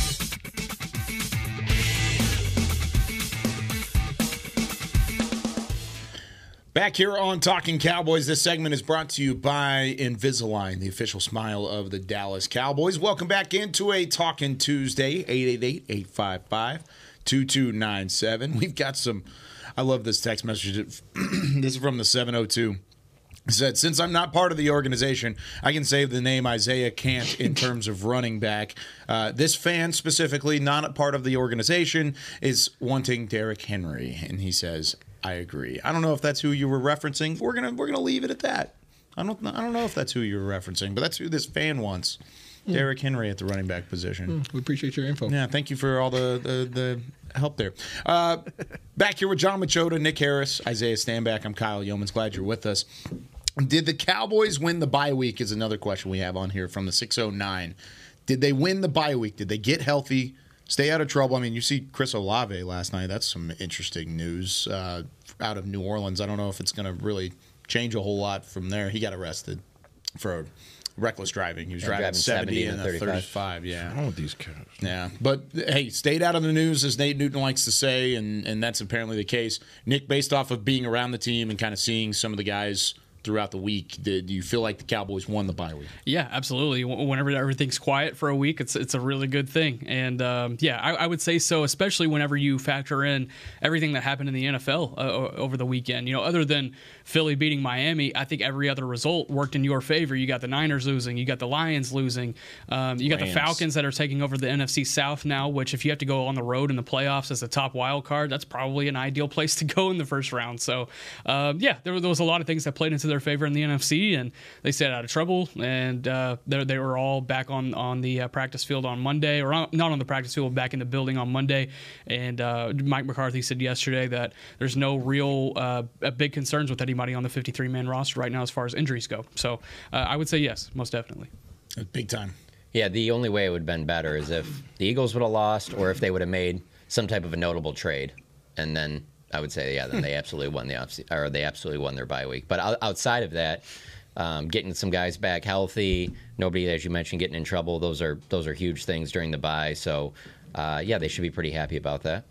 [SPEAKER 2] Back here on Talking Cowboys, this segment is brought to you by Invisalign, the official smile of the Dallas Cowboys. Welcome back into a Talking Tuesday, 888 855 2297. We've got some, I love this text message. this is from the 702. It said, since I'm not part of the organization, I can save the name Isaiah Kant in terms of running back. Uh, this fan specifically, not a part of the organization, is wanting Derrick Henry. And he says, I agree. I don't know if that's who you were referencing. We're gonna we're gonna leave it at that. I don't I don't know if that's who you were referencing, but that's who this fan wants.
[SPEAKER 4] Hmm.
[SPEAKER 2] Derrick Henry at the running back position.
[SPEAKER 4] We appreciate your info.
[SPEAKER 2] Yeah, thank you for all the the, the help there. Uh, back here with John Machota, Nick Harris, Isaiah Stanback. I'm Kyle Youmans. Glad you're with us. Did the Cowboys win the bye week? Is another question we have on here from the 609. Did they win the bye week? Did they get healthy? Stay out of trouble. I mean, you see Chris Olave last night. That's some interesting news uh, out of New Orleans. I don't know if it's going to really change a whole lot from there. He got arrested for reckless driving. He was
[SPEAKER 5] Yeah,
[SPEAKER 2] driving,
[SPEAKER 5] driving
[SPEAKER 2] 70,
[SPEAKER 5] 70
[SPEAKER 2] and
[SPEAKER 5] in
[SPEAKER 2] a
[SPEAKER 5] a
[SPEAKER 2] 35.
[SPEAKER 5] 35.
[SPEAKER 2] Yeah.
[SPEAKER 4] All of these guys.
[SPEAKER 2] Yeah, but hey, stayed out of the news as Nate Newton likes to say, and and that's apparently the case. Nick, based off of being around the team and kind of seeing some of the guys throughout the week, did you feel like the Cowboys won the bye week?
[SPEAKER 3] Yeah, absolutely. Whenever everything's quiet for a week, it's it's a really good thing. And um, yeah, I, I would say so, especially whenever you factor in everything that happened in the NFL uh, over the weekend. You know, other than Philly beating Miami, I think every other result worked in your favor. You got the Niners losing, you got the Lions losing, um, you got
[SPEAKER 5] Rams.
[SPEAKER 3] the Falcons that are taking over the NFC South now. Which, if you have to go on the road in the playoffs as a top wild card, that's probably an ideal place to go in the first round. So, um, yeah, there, there was a lot of things that played into their favor in the NFC, and they stayed out of trouble. And uh, they they were all back on on the uh, practice field on Monday, or on, not on the practice field, back in the building on Monday. And uh, Mike McCarthy said yesterday that there's no real uh, uh, big concerns with anybody on the 53 man roster right now as far as injuries go. So, uh, I would say yes, most definitely.
[SPEAKER 2] Big time.
[SPEAKER 5] Yeah, the only way it would have been better is if the Eagles would have lost or if they would have made some type of a notable trade. And then I would say, yeah, then they absolutely won the off or they absolutely won their bye week. But outside of that, um, getting some guys back healthy. Nobody, as you mentioned, getting in trouble. Those are those are huge things during the bye. So, uh, yeah, they should be pretty happy about that.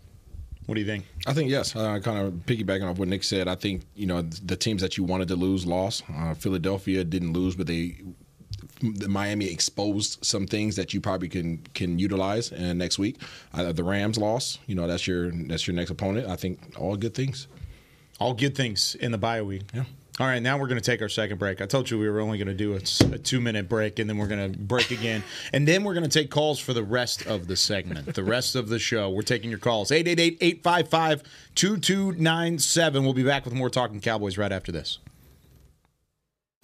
[SPEAKER 2] What do you think?
[SPEAKER 4] I think yes. Uh, kind of piggybacking off what Nick said. I think you know the teams that you wanted to lose lost. Uh, Philadelphia didn't lose, but they the Miami exposed some things that you probably can can utilize. And next week, uh, the Rams lost. You know that's your that's your next opponent. I think all good things.
[SPEAKER 2] All good things in the bye week.
[SPEAKER 4] Yeah.
[SPEAKER 2] All right, now we're going to take our second break. I told you we were only going to do a, a two minute break, and then we're going to break again. And then we're going to take calls for the rest of the segment, the rest of the show. We're taking your calls 888 855 2297. We'll be back with more Talking Cowboys right after this.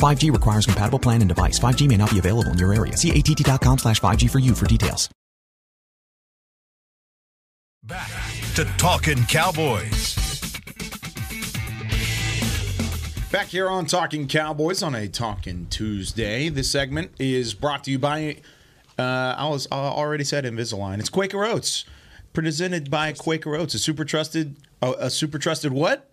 [SPEAKER 6] 5G requires compatible plan and device. 5G may not be available in your area. See att.com slash 5G for you for details.
[SPEAKER 1] Back to Talking Cowboys.
[SPEAKER 2] Back here on Talking Cowboys on a Talking Tuesday. This segment is brought to you by, uh, I was uh, already said Invisalign. It's Quaker Oats, presented by Quaker Oats, a super trusted, uh, a super trusted what?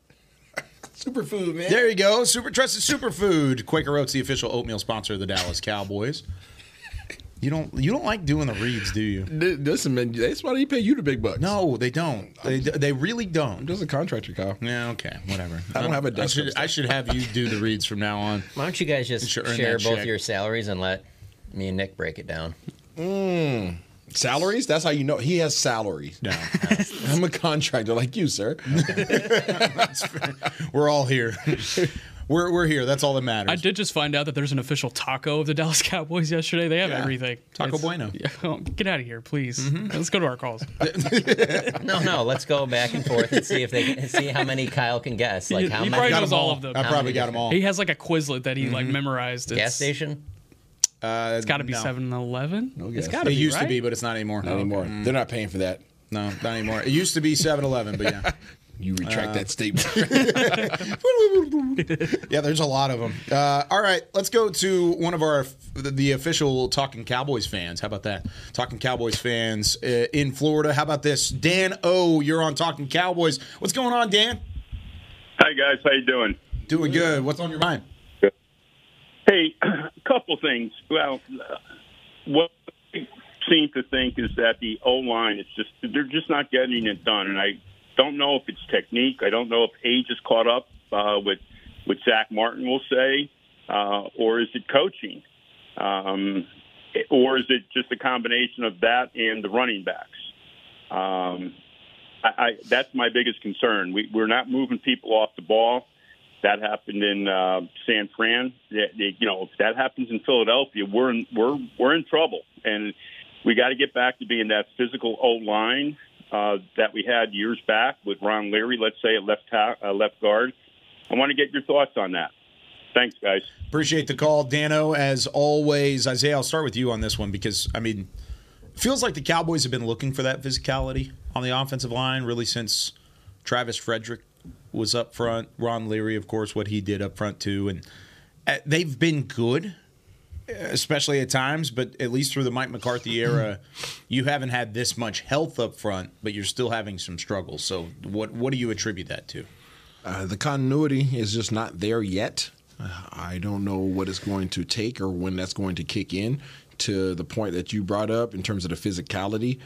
[SPEAKER 4] Superfood, man.
[SPEAKER 2] There you go, super trusted superfood. Quaker Oats, the official oatmeal sponsor of the Dallas Cowboys. You don't, you don't like doing the reads, do you?
[SPEAKER 4] Listen, man, that's why they pay you the big bucks.
[SPEAKER 2] No, they don't. They, they really don't.
[SPEAKER 4] I'm just a contractor, Kyle.
[SPEAKER 2] Yeah, okay, whatever.
[SPEAKER 4] I don't have a desk
[SPEAKER 2] should, I should have you do the reads from now on.
[SPEAKER 5] Why don't you guys just
[SPEAKER 2] Should
[SPEAKER 5] share both
[SPEAKER 2] check.
[SPEAKER 5] your salaries and let me and Nick break it down?
[SPEAKER 4] Mm. Salaries? That's how you know he has salaries.
[SPEAKER 2] No,
[SPEAKER 4] I'm a contractor like you, sir.
[SPEAKER 2] we're all here. We're, we're here. That's all that matters.
[SPEAKER 3] I did just find out that there's an official taco of the Dallas Cowboys yesterday. They have
[SPEAKER 2] Yeah.
[SPEAKER 3] everything.
[SPEAKER 2] Taco Bueno.
[SPEAKER 3] Yeah, oh, get out of here, please. Mm-hmm. Let's go to our calls.
[SPEAKER 5] No, no. Let's go back and forth and see if they can see how many Kyle can guess. Like
[SPEAKER 3] he,
[SPEAKER 5] how
[SPEAKER 3] he
[SPEAKER 5] many?
[SPEAKER 3] probably knows all of them.
[SPEAKER 2] I
[SPEAKER 5] How
[SPEAKER 2] probably
[SPEAKER 5] many
[SPEAKER 2] got them all.
[SPEAKER 3] He has like a Quizlet that he like mm-hmm. memorized. It's,
[SPEAKER 5] Gas station.
[SPEAKER 2] Uh,
[SPEAKER 3] It's got to be
[SPEAKER 2] no.
[SPEAKER 3] 7-Eleven.
[SPEAKER 4] No
[SPEAKER 3] it's
[SPEAKER 4] gas.
[SPEAKER 3] got to
[SPEAKER 2] It
[SPEAKER 3] be.
[SPEAKER 2] used
[SPEAKER 3] right?
[SPEAKER 2] to be, but it's not anymore.
[SPEAKER 4] Not anymore. They're not paying for that.
[SPEAKER 2] No, not anymore. It used to be 7-Eleven, but yeah.
[SPEAKER 4] You retract
[SPEAKER 2] Uh,
[SPEAKER 4] that statement.
[SPEAKER 2] yeah, there's a lot of them. Uh, all right, let's go to one of our the, the official Talking Cowboys fans. How about that? Talking Cowboys fans uh, in Florida. How about this? Dan O, you're on Talking Cowboys. What's going on, Dan?
[SPEAKER 7] Hi guys, how you doing?
[SPEAKER 2] Doing good. What's on your mind?
[SPEAKER 7] Hey, a couple things. Well, what I seem to think is that the O line is just they're just not getting it done, and I don't know if it's technique. I don't know if age is caught up uh, with with Zach Martin. Will say, uh, or is it coaching, um, or is it just a combination of that and the running backs? Um, I, I, that's my biggest concern. We, we're not moving people off the ball. That happened in uh, San Fran. You know, if that happens in Philadelphia, we're in, we're we're in trouble. And we got to get back to being that physical O line uh, that we had years back with Ron Leary, let's say at left ta- uh, left guard. I want to get your thoughts on that. Thanks, guys.
[SPEAKER 2] Appreciate the call, Dano. As always, Isaiah, I'll start with you on this one because I mean, it feels like the Cowboys have been looking for that physicality on the offensive line really since Travis Frederick was up front. Ron Leary, of course, what he did up front too, and uh, they've been good, especially at times. But at least through the Mike McCarthy era, you haven't had this much health up front, but you're still having some struggles. So, what what do you attribute that to?
[SPEAKER 4] Uh, the continuity is just not there yet. Uh, I don't know what it's going to take or when that's going to kick in to the point that you brought up in terms of the physicality.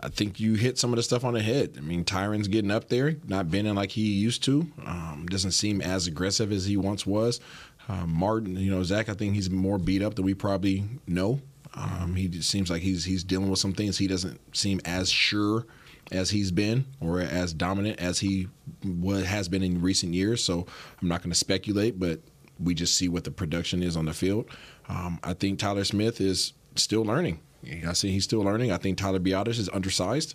[SPEAKER 4] I think you hit some of the stuff on the head. I mean, Tyron's getting up there, not bending like he used to. Um, doesn't seem as aggressive as he once was. Uh, Martin, you know, Zach, I think he's more beat up than we probably know. Um, he seems like he's he's dealing with some things. He doesn't seem as sure as he's been or as dominant as he what has been in recent years. So I'm not going to speculate, but we just see what the production is on the field. Um, I think Tyler Smith is still learning. I see he's still learning. I think Tyler Biadasz is undersized.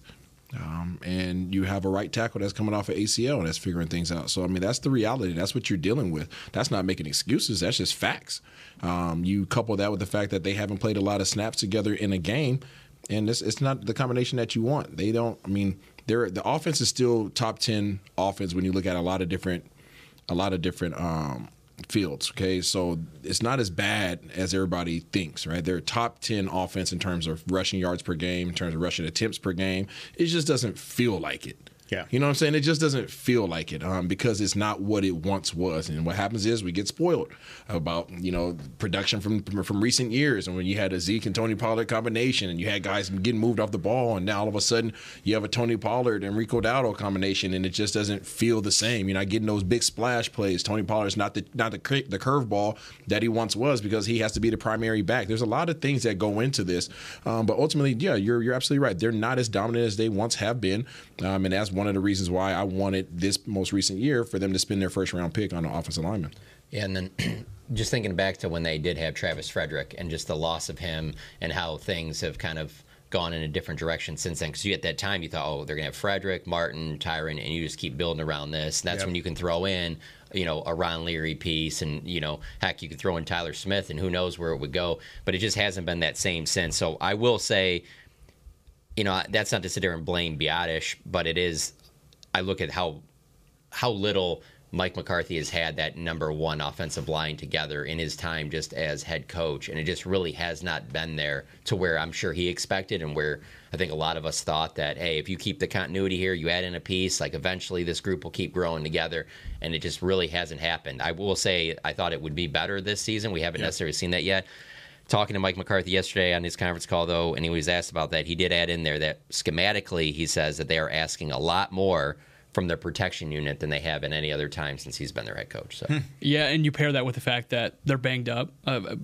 [SPEAKER 4] Um, and you have a right tackle that's coming off of ACL and that's figuring things out. So I mean, that's the reality. That's what you're dealing with. That's not making excuses. That's just facts. Um, you couple that with the fact that they haven't played a lot of snaps together in a game, and it's, it's not the combination that you want. They don't. I mean, they're the offense is still top ten offense when you look at a lot of different, a lot of different um, fields. Okay, so it's not as bad as everybody thinks, right? They're top ten offense in terms of rushing yards per game, in terms of rushing attempts per game. It just doesn't feel like it.
[SPEAKER 2] Yeah.
[SPEAKER 4] You know what I'm saying? It just doesn't feel like it um, because it's not what it once was. And what happens is we get spoiled about, you know, production from from recent years. And when you had a Zeke and Tony Pollard combination and you had guys getting moved off the ball and now all of a sudden you have a Tony Pollard and Rico Dowdle combination and it just doesn't feel the same. You're not getting those big splash plays. Tony Pollard's not the not the the curveball that he once was because he has to be the primary back. There's a lot of things that go into this. Um, but ultimately, yeah, you're you're absolutely right. They're not as dominant as they once have been. Um, and one of the reasons why I wanted this most recent year for them to spend their first round pick on an offensive lineman.
[SPEAKER 5] Yeah, and then just thinking back to when they did have Travis Frederick and just the loss of him and how things have kind of gone in a different direction since then. Because at that time you thought, oh, they're gonna have Frederick, Martin, Tyron, and you just keep building around this. And that's
[SPEAKER 2] Yep.
[SPEAKER 5] when you can throw in, you know, a Ron Leary piece, and you know, heck, you could throw in Tyler Smith, and who knows where it would go. But it just hasn't been that same since. So I will say, you know, that's not to sit there and blame Biadasz, but it is. I look at how how little Mike McCarthy has had that number one offensive line together in his time just as head coach, and it just really has not been there to where I'm sure he expected, and where I think a lot of us thought that, hey, if you keep the continuity here, you add in a piece, like eventually this group will keep growing together, and it just really hasn't happened. I will say I thought it would be better this season. We haven't necessarily seen that yet. Talking to Mike McCarthy yesterday on his conference call, though, and he was asked about that, he did add in there that schematically, he says that they are asking a lot more from their protection unit than they have in any other time since he's been their head coach. So.
[SPEAKER 3] Yeah, and you pair that with the fact that they're banged up. Uh,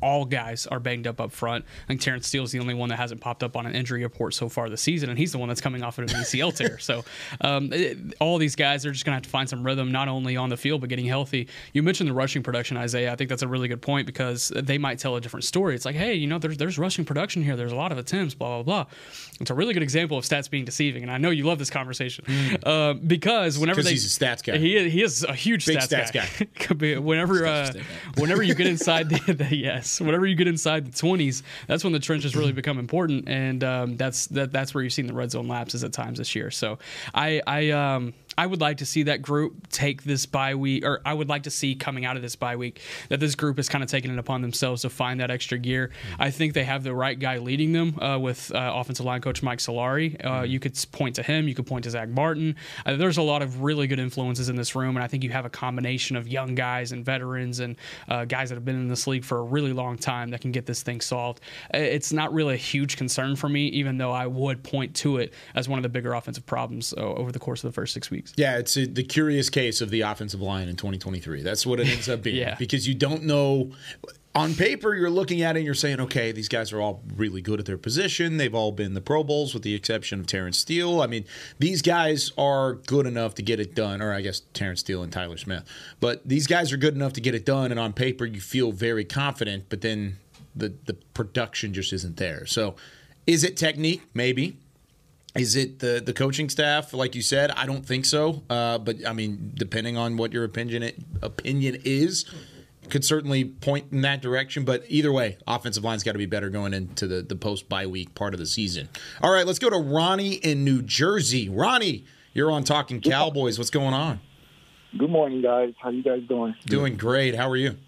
[SPEAKER 3] all guys are banged up up front. I think Terence Steele's the only one that hasn't popped up on an injury report so far this season, and he's the one that's coming off of an ACL tear. So um, it- all these guys are just going to have to find some rhythm, not only on the field but getting healthy. You mentioned the rushing production, Isaiah. I think that's a really good point because they might tell a different story. It's like, hey, you know, there's there's rushing production here. There's a lot of attempts. Blah blah blah. It's a really good example of stats being deceiving, and I know you love this conversation uh, because whenever they,
[SPEAKER 2] he's a stats guy.
[SPEAKER 3] he he is a huge
[SPEAKER 2] Big
[SPEAKER 3] stats,
[SPEAKER 2] stats
[SPEAKER 3] guy. Be- whenever uh, whenever you get inside the, the yes, whenever you get inside the twenties, that's when the trenches really become important, and um, that's that that's where you've seen the red zone lapses at times this year. So I I um. I would like to see that group take this bye week, or I would like to see coming out of this bye week that this group is kind of taking it upon themselves to find that extra gear. I think they have the right guy leading them uh, with uh, offensive line coach Mike Solari. Uh, you could point to him, you could point to Zach Martin. Uh, there's a lot of really good influences in this room, and I think you have a combination of young guys and veterans and uh, guys that have been in this league for a really long time that can get this thing solved. It's not really a huge concern for me, even though I would point to it as one of the bigger offensive problems uh, over the course of the first six weeks.
[SPEAKER 2] Yeah, it's a, the curious case of the offensive line in 2023. That's what it ends up being.
[SPEAKER 3] Yeah.
[SPEAKER 2] Because you don't know. On paper, you're looking at it and you're saying, okay, these guys are all really good at their position. They've all been the Pro Bowls with the exception of Terence Steele. I mean, these guys are good enough to get it done, or I guess Terence Steele and Tyler Smith. But these guys are good enough to get it done, and on paper, you feel very confident, but then the, the production just isn't there. So Is it technique? Maybe. Is it the the coaching staff? Like you said, I don't think so. Uh, but I mean, depending on what your opinion opinion is, could certainly point in that direction. But either way, offensive line's got to be better going into the the post bye week part of the season. All right, let's go to Ronnie in New Jersey. Ronnie, you're on Talking Cowboys. What's going on?
[SPEAKER 8] Good morning, guys. How you guys doing?
[SPEAKER 2] Doing great. How are you?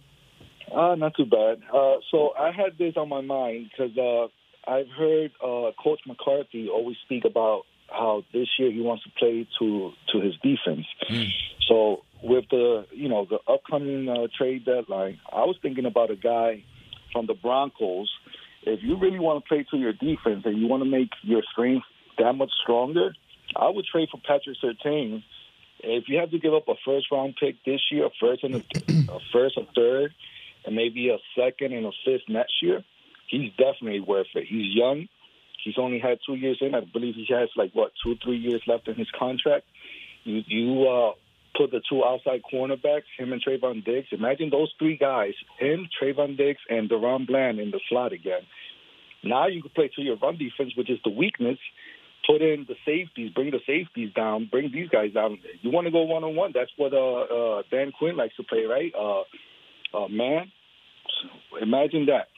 [SPEAKER 8] Uh, not too bad. Uh, so I had this on my mind because uh, I've heard uh, Coach McCarthy always speak about how this year he wants to play to to his defense.
[SPEAKER 2] Hmm.
[SPEAKER 8] So with the you know the upcoming uh, trade deadline, I was thinking about a guy from the Broncos. If you really want to play to your defense and you want to make your strength that much stronger, I would trade for Patrick Surtain. If you have to give up a first round pick this year, a first and a, a first, a third, and maybe a second and a fifth next year, he's definitely worth it. He's young. He's only had two years in. I believe he has like what two, three years left in his contract. You you uh, put the two outside cornerbacks, him and Trevon Diggs. Imagine those three guys, him, Trevon Diggs, and DaRon Bland in the slot again. Now you can play to your run defense, which is the weakness. Put in the safeties, bring the safeties down, bring these guys down. You want to go one on one? That's what uh, uh, Dan Quinn likes to play, right? Uh, uh, man, imagine that.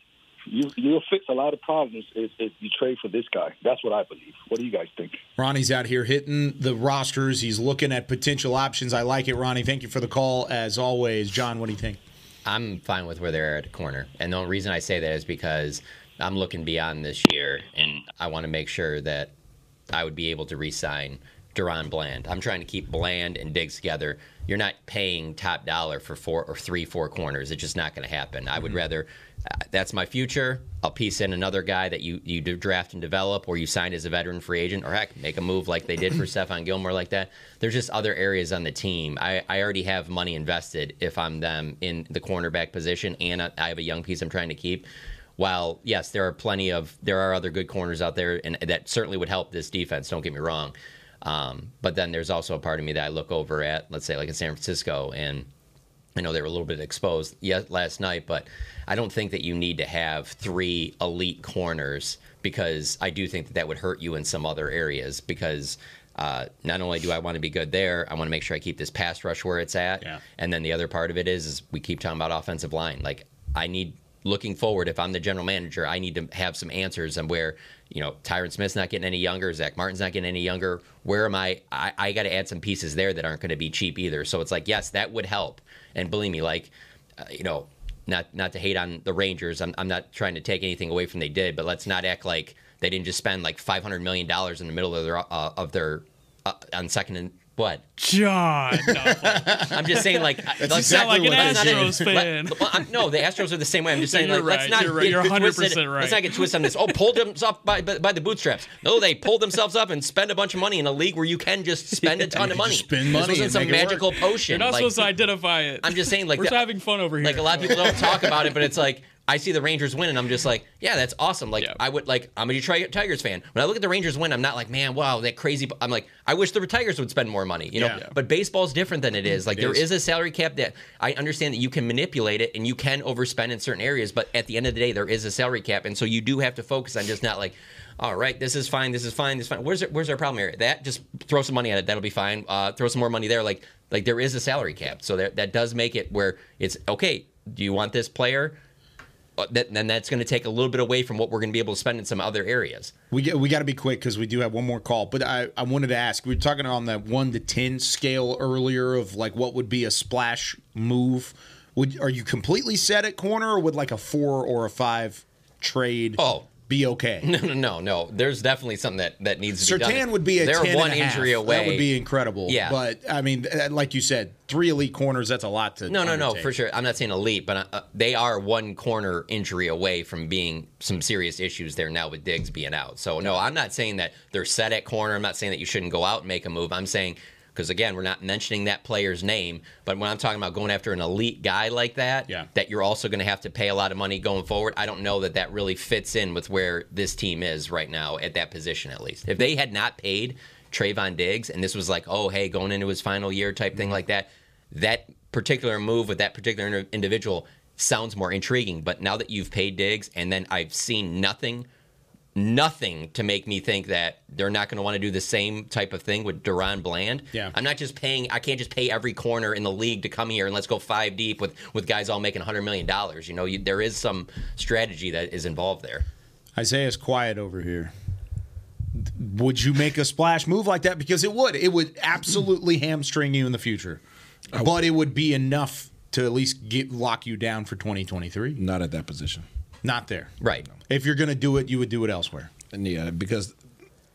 [SPEAKER 8] You you'll fix a lot of problems if, if you trade for this guy. That's what I believe. What do you guys think?
[SPEAKER 2] Ronnie's out here hitting the rosters. He's looking at potential options. I like it, Ronnie. Thank you for the call as always. John, what do you think?
[SPEAKER 5] I'm fine with where they're at a corner. And the only reason I say that is because I'm looking beyond this year and I want to make sure that I would be able to re sign DaRon Bland. I'm trying to keep Bland and Diggs together. You're not paying top dollar for four or three, four corners. It's just not going to happen. I would rather. Uh, that's my future. I'll piece in another guy that you you do draft and develop, or you signed as a veteran free agent, or heck, make a move like they did for Stephon Gilmore, like that. There's just other areas on the team. I, I already have money invested if I'm them in the cornerback position, and I I have a young piece I'm trying to keep. While yes, there are plenty of there are other good corners out there, and that certainly would help this defense. Don't get me wrong. Um, but then there's also a part of me that I look over at, let's say, like in San Francisco, and I know they were a little bit exposed yet last night, but I don't think that you need to have three elite corners because I do think that that would hurt you in some other areas. Because uh, not only do I want to be good there, I want to make sure I keep this pass rush where it's at,
[SPEAKER 2] Yeah.
[SPEAKER 5] and then the other part of it is, is we keep talking about offensive line. Like I need looking forward. If I'm the general manager, I need to have some answers on where you know Tyron Smith's not getting any younger, Zach Martin's not getting any younger. Where am I? I, I got to add some pieces there that aren't going to be cheap either. So it's like yes, that would help. And believe me, like uh, you know, not not to hate on the Rangers. I'm I'm not trying to take anything away from they did, but let's not act like they didn't just spend like 500 million dollars in the middle of their uh, of their uh, on second and what
[SPEAKER 3] John.
[SPEAKER 5] I'm just saying, like,
[SPEAKER 3] That's
[SPEAKER 5] like,
[SPEAKER 3] exactly what
[SPEAKER 5] let's
[SPEAKER 3] they
[SPEAKER 5] not-
[SPEAKER 3] did. Astros
[SPEAKER 5] let-
[SPEAKER 3] fan.
[SPEAKER 5] well, I'm- no, the Astros are the same way. I'm just saying,
[SPEAKER 3] You're
[SPEAKER 5] like, let's not
[SPEAKER 3] you're right,
[SPEAKER 5] get
[SPEAKER 3] you're 100%
[SPEAKER 5] twisted.
[SPEAKER 3] right.
[SPEAKER 5] Let's not get twisted on this. Oh, pulled themselves by, by, by the bootstraps. No, they pulled themselves up and spend a bunch of money in a league where you can just spend a ton of money.
[SPEAKER 2] spend
[SPEAKER 5] This
[SPEAKER 2] money
[SPEAKER 5] wasn't some
[SPEAKER 2] make work.
[SPEAKER 5] magical potion.
[SPEAKER 3] You're not
[SPEAKER 5] like,
[SPEAKER 3] supposed to identify it.
[SPEAKER 5] I'm just saying, like,
[SPEAKER 3] we're
[SPEAKER 5] the-
[SPEAKER 3] just having fun over here.
[SPEAKER 5] like a lot of people don't talk about it, but it's like I see the Rangers win, and I'm just like, yeah, that's awesome. Like I would like I'm a Detroit Tigers fan. When I look at the Rangers win, I'm not like, man, wow, that crazy. I'm like, I wish the Tigers would spend more money, you know.
[SPEAKER 2] Yeah.
[SPEAKER 5] But baseball's different than it is. Like
[SPEAKER 2] It
[SPEAKER 5] there
[SPEAKER 2] is.
[SPEAKER 5] is a salary cap that I understand that you can manipulate it and you can overspend in certain areas, but at the end of the day, there is a salary cap, and so you do have to focus on just not like. All right, this is fine. This is fine. This is fine. Where's our, where's our problem area? That just throw some money at it. That'll be fine. Uh, throw some more money there. Like like there is a salary cap, so that that does make it where it's okay. Do you want this player? Uh, that, then that's going to take a little bit away from what we're going to be able to spend in some other areas.
[SPEAKER 2] We get, we got to be quick because we do have one more call. But I, I wanted to ask. We were talking on that one to ten scale earlier of like what would be a splash move. Would are you completely set at corner, or would like a four or a five trade?
[SPEAKER 5] Oh.
[SPEAKER 2] Be okay.
[SPEAKER 5] No, no, no, no. There's definitely something that, that needs to be done.
[SPEAKER 2] Surtain would be a
[SPEAKER 5] They're
[SPEAKER 2] 10
[SPEAKER 5] one
[SPEAKER 2] and a half.
[SPEAKER 5] injury away.
[SPEAKER 2] That would be incredible.
[SPEAKER 5] Yeah.
[SPEAKER 2] but I mean, uh, like you said, three elite corners. That's a lot to.
[SPEAKER 5] No, no, no, for sure. I'm not saying elite, but uh, they are one corner injury away from being some serious issues there now with Diggs being out. So, no, I'm not saying that they're set at corner. I'm not saying that you shouldn't go out and make a move. I'm saying, because again, we're not mentioning that player's name, but when I'm talking about going after an elite guy like that,
[SPEAKER 2] Yeah.
[SPEAKER 5] that you're also going to have to pay a lot of money going forward, I don't know that that really fits in with where this team is right now at that position, at least. If they had not paid Trevon Diggs and this was like, oh, hey, going into his final year type thing like that, that particular move with that particular individual sounds more intriguing. But now that you've paid Diggs and then I've seen nothing nothing to make me think that they're not going to want to do the same type of thing with DaRon Bland.
[SPEAKER 2] Yeah.
[SPEAKER 5] I'm not just paying. I can't just pay every corner in the league to come here and let's go five deep with with guys all making 100 million dollars. You know, you, there is some strategy that is involved there.
[SPEAKER 2] Isaiah's quiet over here. Would you make a splash move like that? Because it would. It would absolutely hamstring you in the future. But it would be enough to at least get lock you down for 2023.
[SPEAKER 4] Not at that position.
[SPEAKER 2] Not there.
[SPEAKER 5] Right.
[SPEAKER 2] If you're going to do it, you would do it elsewhere.
[SPEAKER 4] And yeah, because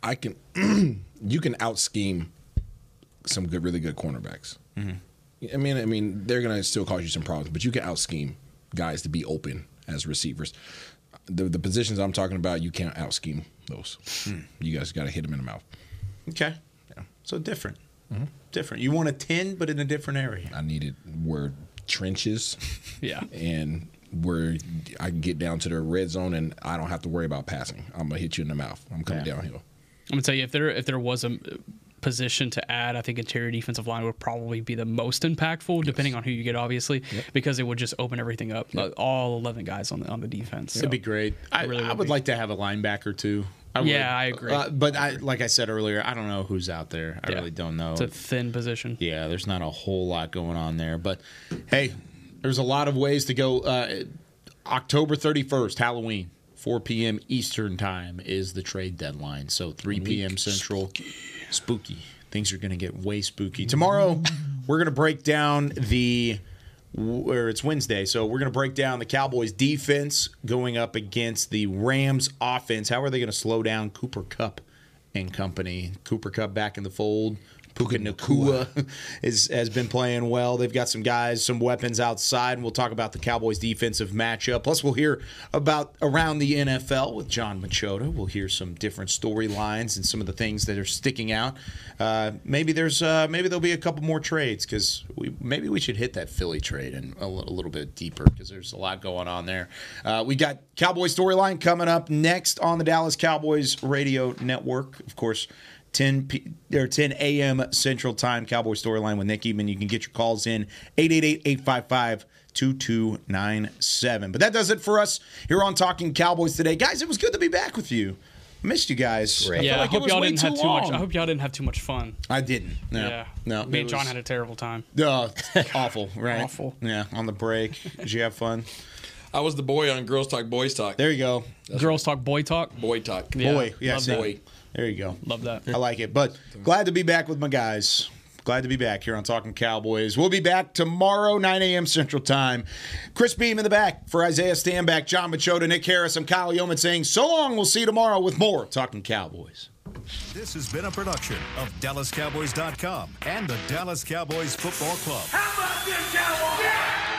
[SPEAKER 4] I can, you can out scheme some good, really good cornerbacks. Mm-hmm. I mean, I mean, they're gonna still cause you some problems, but you can out scheme guys to be open as receivers. The, the positions I'm talking about, you can't out scheme those. Hmm. You guys got to hit them in the mouth.
[SPEAKER 2] Okay. Yeah. So different. Mm-hmm. Different. You want a 10, but in a different area.
[SPEAKER 4] I needed where trenches,
[SPEAKER 3] yeah,
[SPEAKER 4] and where I can get down to the red zone and I don't have to worry about passing. I'm gonna hit you in the mouth. I'm coming downhill.
[SPEAKER 3] I'm gonna tell you if there if there was a position to add, I think interior defensive line would probably be the most impactful, depending on who you get, obviously, because it would just open everything up. Uh, all 11 guys on the on the defense.
[SPEAKER 2] It'd be great. I,
[SPEAKER 3] really
[SPEAKER 2] I
[SPEAKER 3] would
[SPEAKER 2] would
[SPEAKER 3] be.
[SPEAKER 2] like to have a linebacker too. I
[SPEAKER 3] Yeah, I agree.
[SPEAKER 2] Uh, but I, like I said earlier, I don't know who's out there. I
[SPEAKER 3] Yeah.
[SPEAKER 2] really don't know.
[SPEAKER 3] It's a thin position.
[SPEAKER 2] Yeah, there's not a whole lot going on there. But hey, there's a lot of ways to go. Uh, October 31st, Halloween, 4 p.m. Eastern time is the trade deadline. So 3 p.m. Central. Spooky. Things are going to get way spooky. Tomorrow, we're going to break down the. Where it's Wednesday, so we're going to break down the Cowboys' defense going up against the Rams' offense. How are they going to slow down Cooper Kupp and company? Cooper Kupp back in the fold. Puka Nacua is, has been playing well. They've got some guys, some weapons outside, and we'll talk about the Cowboys' defensive matchup. Plus, we'll hear about around the NFL with John Machota. We'll hear some different storylines and some of the things that are sticking out. Uh, maybe there's uh, maybe there'll be a couple more trades because we maybe we should hit that Philly trade and a, little bit deeper because there's a lot going on there. Uh, we got Cowboy storyline coming up next on the Dallas Cowboys radio network. Of course. 10 p- or 10 a.m. Central Time Cowboy Storyline with Nick Eatman. You can get your calls in 888-855-2297. But that does it for us here on Talking Cowboys today. Guys, it was good to be back with you. I missed you guys. I
[SPEAKER 3] Yeah, I
[SPEAKER 2] like it
[SPEAKER 3] hope y'all didn't have
[SPEAKER 2] too
[SPEAKER 3] too much.
[SPEAKER 2] long.
[SPEAKER 3] I hope y'all didn't have too much fun.
[SPEAKER 2] I didn't. No.
[SPEAKER 3] Yeah.
[SPEAKER 2] No.
[SPEAKER 3] Me and John
[SPEAKER 2] was-
[SPEAKER 3] had a terrible time.
[SPEAKER 2] Oh, awful, right?
[SPEAKER 3] Awful.
[SPEAKER 2] Yeah, on the break. Did you have fun?
[SPEAKER 9] I was the boy on Girls Talk Boys Talk.
[SPEAKER 2] There you go.
[SPEAKER 3] Girls talk, boy talk.
[SPEAKER 9] Boy Talk.
[SPEAKER 3] Yeah,
[SPEAKER 2] Boy, yeah,
[SPEAKER 3] love
[SPEAKER 2] see,
[SPEAKER 3] that.
[SPEAKER 2] There you go.
[SPEAKER 3] Love that.
[SPEAKER 2] I like it. But glad to be back with my guys. Glad to be back here on Talking Cowboys. We'll be back tomorrow, 9 a.m. Central Time. Chris Beam in the back for Isaiah Stanback, John Machota, Nick Harris. I'm Kyle Youmans saying so long. We'll see you tomorrow with more Talking Cowboys.
[SPEAKER 1] This has been a production of DallasCowboys.com and the Dallas Cowboys Football Club.
[SPEAKER 10] How about this, Cowboys?